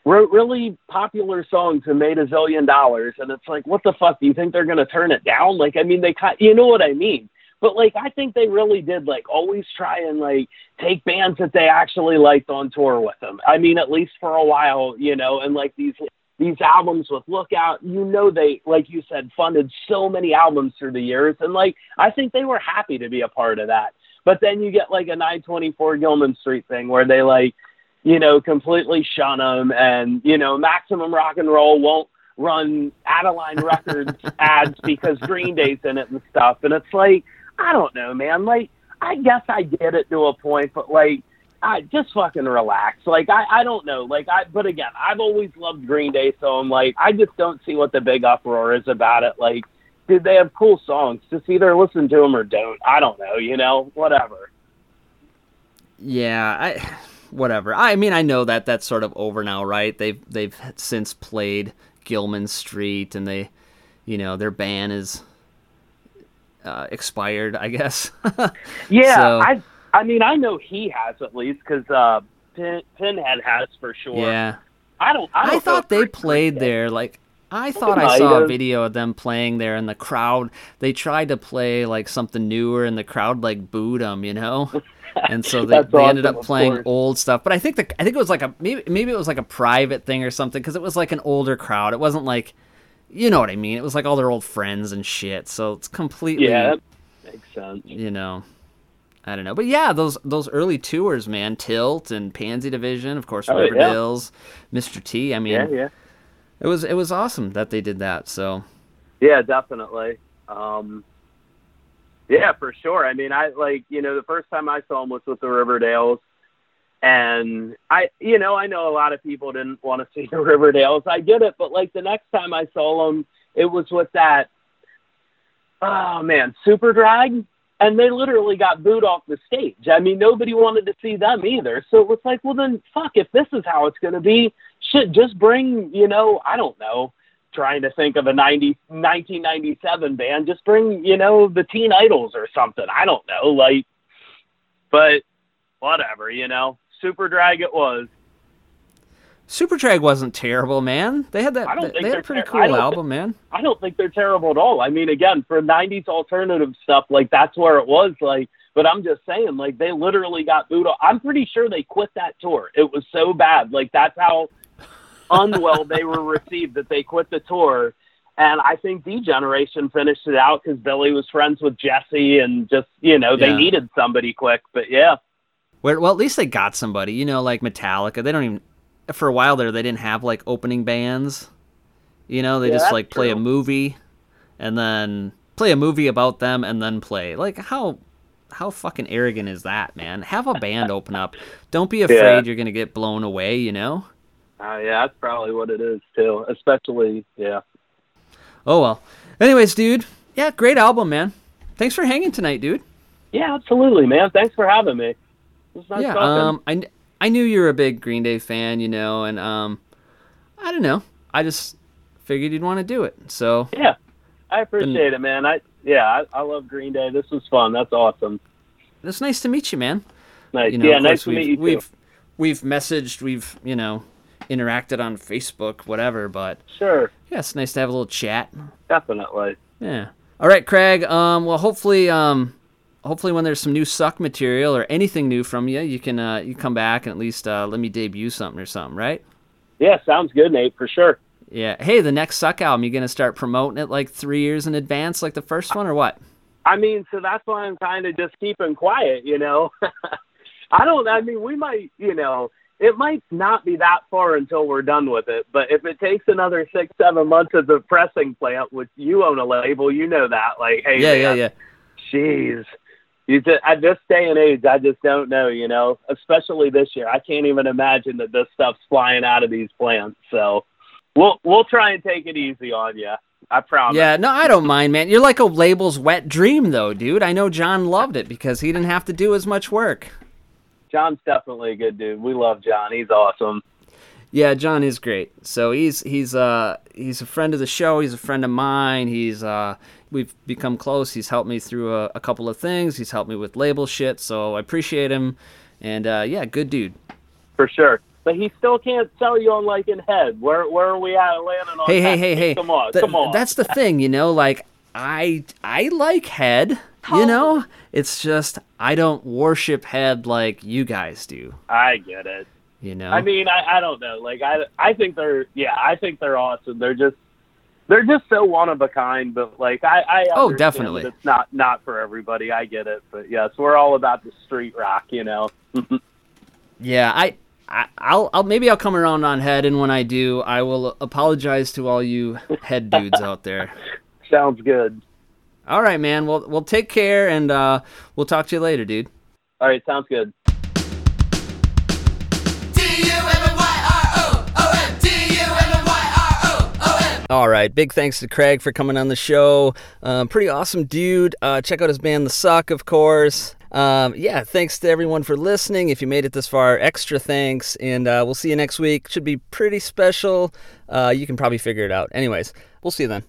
wrote really popular songs and made a zillion dollars, and it's like, what the fuck? Do you think they're gonna turn it down? Like, I mean, they you know what I mean? But like, I think they really did like always try and like take bands that they actually liked on tour with them. I mean, at least for a while, you know, and like these these albums with Lookout, you know, they like you said funded so many albums through the years, and like I think they were happy to be a part of that. But then you get like a 924 Gilman Street thing where they like, you know, completely shun them, and you know, Maximum Rock and Roll won't run Adeline Records ads because Green Day's in it and stuff, and it's like I don't know, man. Like, I guess I get it to a point, but like, I just fucking relax. Like, I, I don't know. Like, I, but again, I've always loved Green Day, so I'm like, I just don't see what the big uproar is about it. Like, did they have cool songs. Just either listen to them or don't. I don't know, you know, whatever. Yeah, I whatever. I mean, I know that that's sort of over now, right? They've they've since played Gilman Street, and they, you know, their ban is uh, expired, I guess. Yeah, So- I, I mean, I know he has at least because uh, Pin, Pinhead has for sure. yeah. I don't. I, don't I thought they played there. Like I thought I saw a video of them playing there, and the crowd. They tried to play like something newer, and the crowd like booed them, you know. And so they, they ended awesome, up playing old stuff. But I think the I think it was like a maybe maybe it was like a private thing or something because it was like an older crowd. It wasn't like, you know what I mean. It was like all their old friends and shit. So it's completely Yeah, makes sense. you know i don't know but yeah those those early tours man tilt and pansy division of course Oh, yeah. riverdales mr t i mean Yeah, yeah. it was it was awesome that they did that so Yeah, definitely. Um, yeah, for sure. I mean, I like you know the first time I saw him was with the Riverdales, and I you know I know a lot of people didn't want to see the Riverdales. I get it, but like the next time I saw them, it was with that. Oh man, Superdrag. And they literally got booed off the stage. I mean, nobody wanted to see them either. So it was like, well, then fuck, if this is how it's going to be, shit, just bring, you know, I don't know, trying to think of a 90, 1997 band, just bring, you know, the Teen Idols or something. I don't know. Like, but whatever, you know, Superdrag it was. Superdrag wasn't terrible man they had that they had a pretty ter- cool album man I don't think they're terrible at all. I mean, again, for '90s alternative stuff, like that's where it was. Like, but I'm just saying, like they literally got booed. Off. I'm pretty sure they quit that tour. It was so bad. Like that's how unwell they were received that they quit the tour. And I think D Generation finished it out because Billie was friends with Jesse, and just you know they Yeah. needed somebody quick. But yeah, well at least they got somebody you know like metallica they don't even for a while there they didn't have like opening bands you know they Yeah, just like play a movie and then play a movie about them and then play like how how fucking arrogant is that man have a band open up don't be afraid Yeah. you're gonna get blown away you know uh, yeah, that's probably what it is too. Especially yeah. oh well anyways dude yeah great album man thanks for hanging tonight dude Yeah, absolutely, man. Thanks for having me. Nice yeah talking. um I, I knew you were a big green day fan you know and um i don't know i just figured you'd want to do it so Yeah, I appreciate it, man. I yeah, I, I love Green Day. This was fun. That's awesome. it's nice to meet you man Nice. you know, yeah, nice to meet you too. we've we've messaged we've you know interacted on facebook whatever but Sure, yeah it's nice to have a little chat definitely. yeah all right craig um well hopefully um hopefully when there's some new suck material or anything new from you you can uh you come back and at least uh let me debut something or something right Yeah, sounds good, Nate, for sure. yeah hey the next suck album you gonna start promoting it like three years in advance like the first one or what I mean, so that's why I'm kind of just keeping quiet, you know. I don't. I mean, we might, you know, it might not be that far until we're done with it. But if it takes another six, seven months of the pressing plant, which you own a label, you know that. Like, hey, yeah man, yeah yeah Jeez. You just, at this day and age, I just don't know. You know, especially this year, I can't even imagine that this stuff's flying out of these plants. So we'll we'll try and take it easy on you. I promise. Yeah, no, I don't mind, man. You're like a label's wet dream, though, dude. I know John loved it because he didn't have to do as much work. John's definitely a good dude. We love John. He's awesome. Yeah, John is great. So he's he's uh he's a friend of the show. He's a friend of mine. He's uh we've become close. He's helped me through a, a couple of things. He's helped me with label shit. So I appreciate him. And uh, yeah, good dude. For sure. But he still can't sell you on like in head. Where where are we at landing on Hey, hey, that? hey, hey. Come on, Th- come on. That's the thing, you know. Like I I like head. You know, it's just I don't worship head like you guys do. I get it. You know. I mean, I, I don't know. Like I I think they're yeah, I think they're awesome. They're just they're just so one of a kind. But like I I Oh, definitely. It's not not for everybody. I get it. But yes, we're all about the street rock. You know. Yeah, I, I I'll, I'll maybe I'll come around on head, and when I do, I will apologize to all you head dudes out there. Sounds good. All right, man. Well, we'll take care, and uh, we'll talk to you later, dude. All right, sounds good. All right, big thanks to Craig for coming on the show. Um, pretty awesome dude. Uh, check out his band, The Suck, of course. Um, yeah, thanks to everyone for listening. If you made it this far, extra thanks, and uh, we'll see you next week. Should be pretty special. Uh, you can probably figure it out. Anyways, we'll see you then.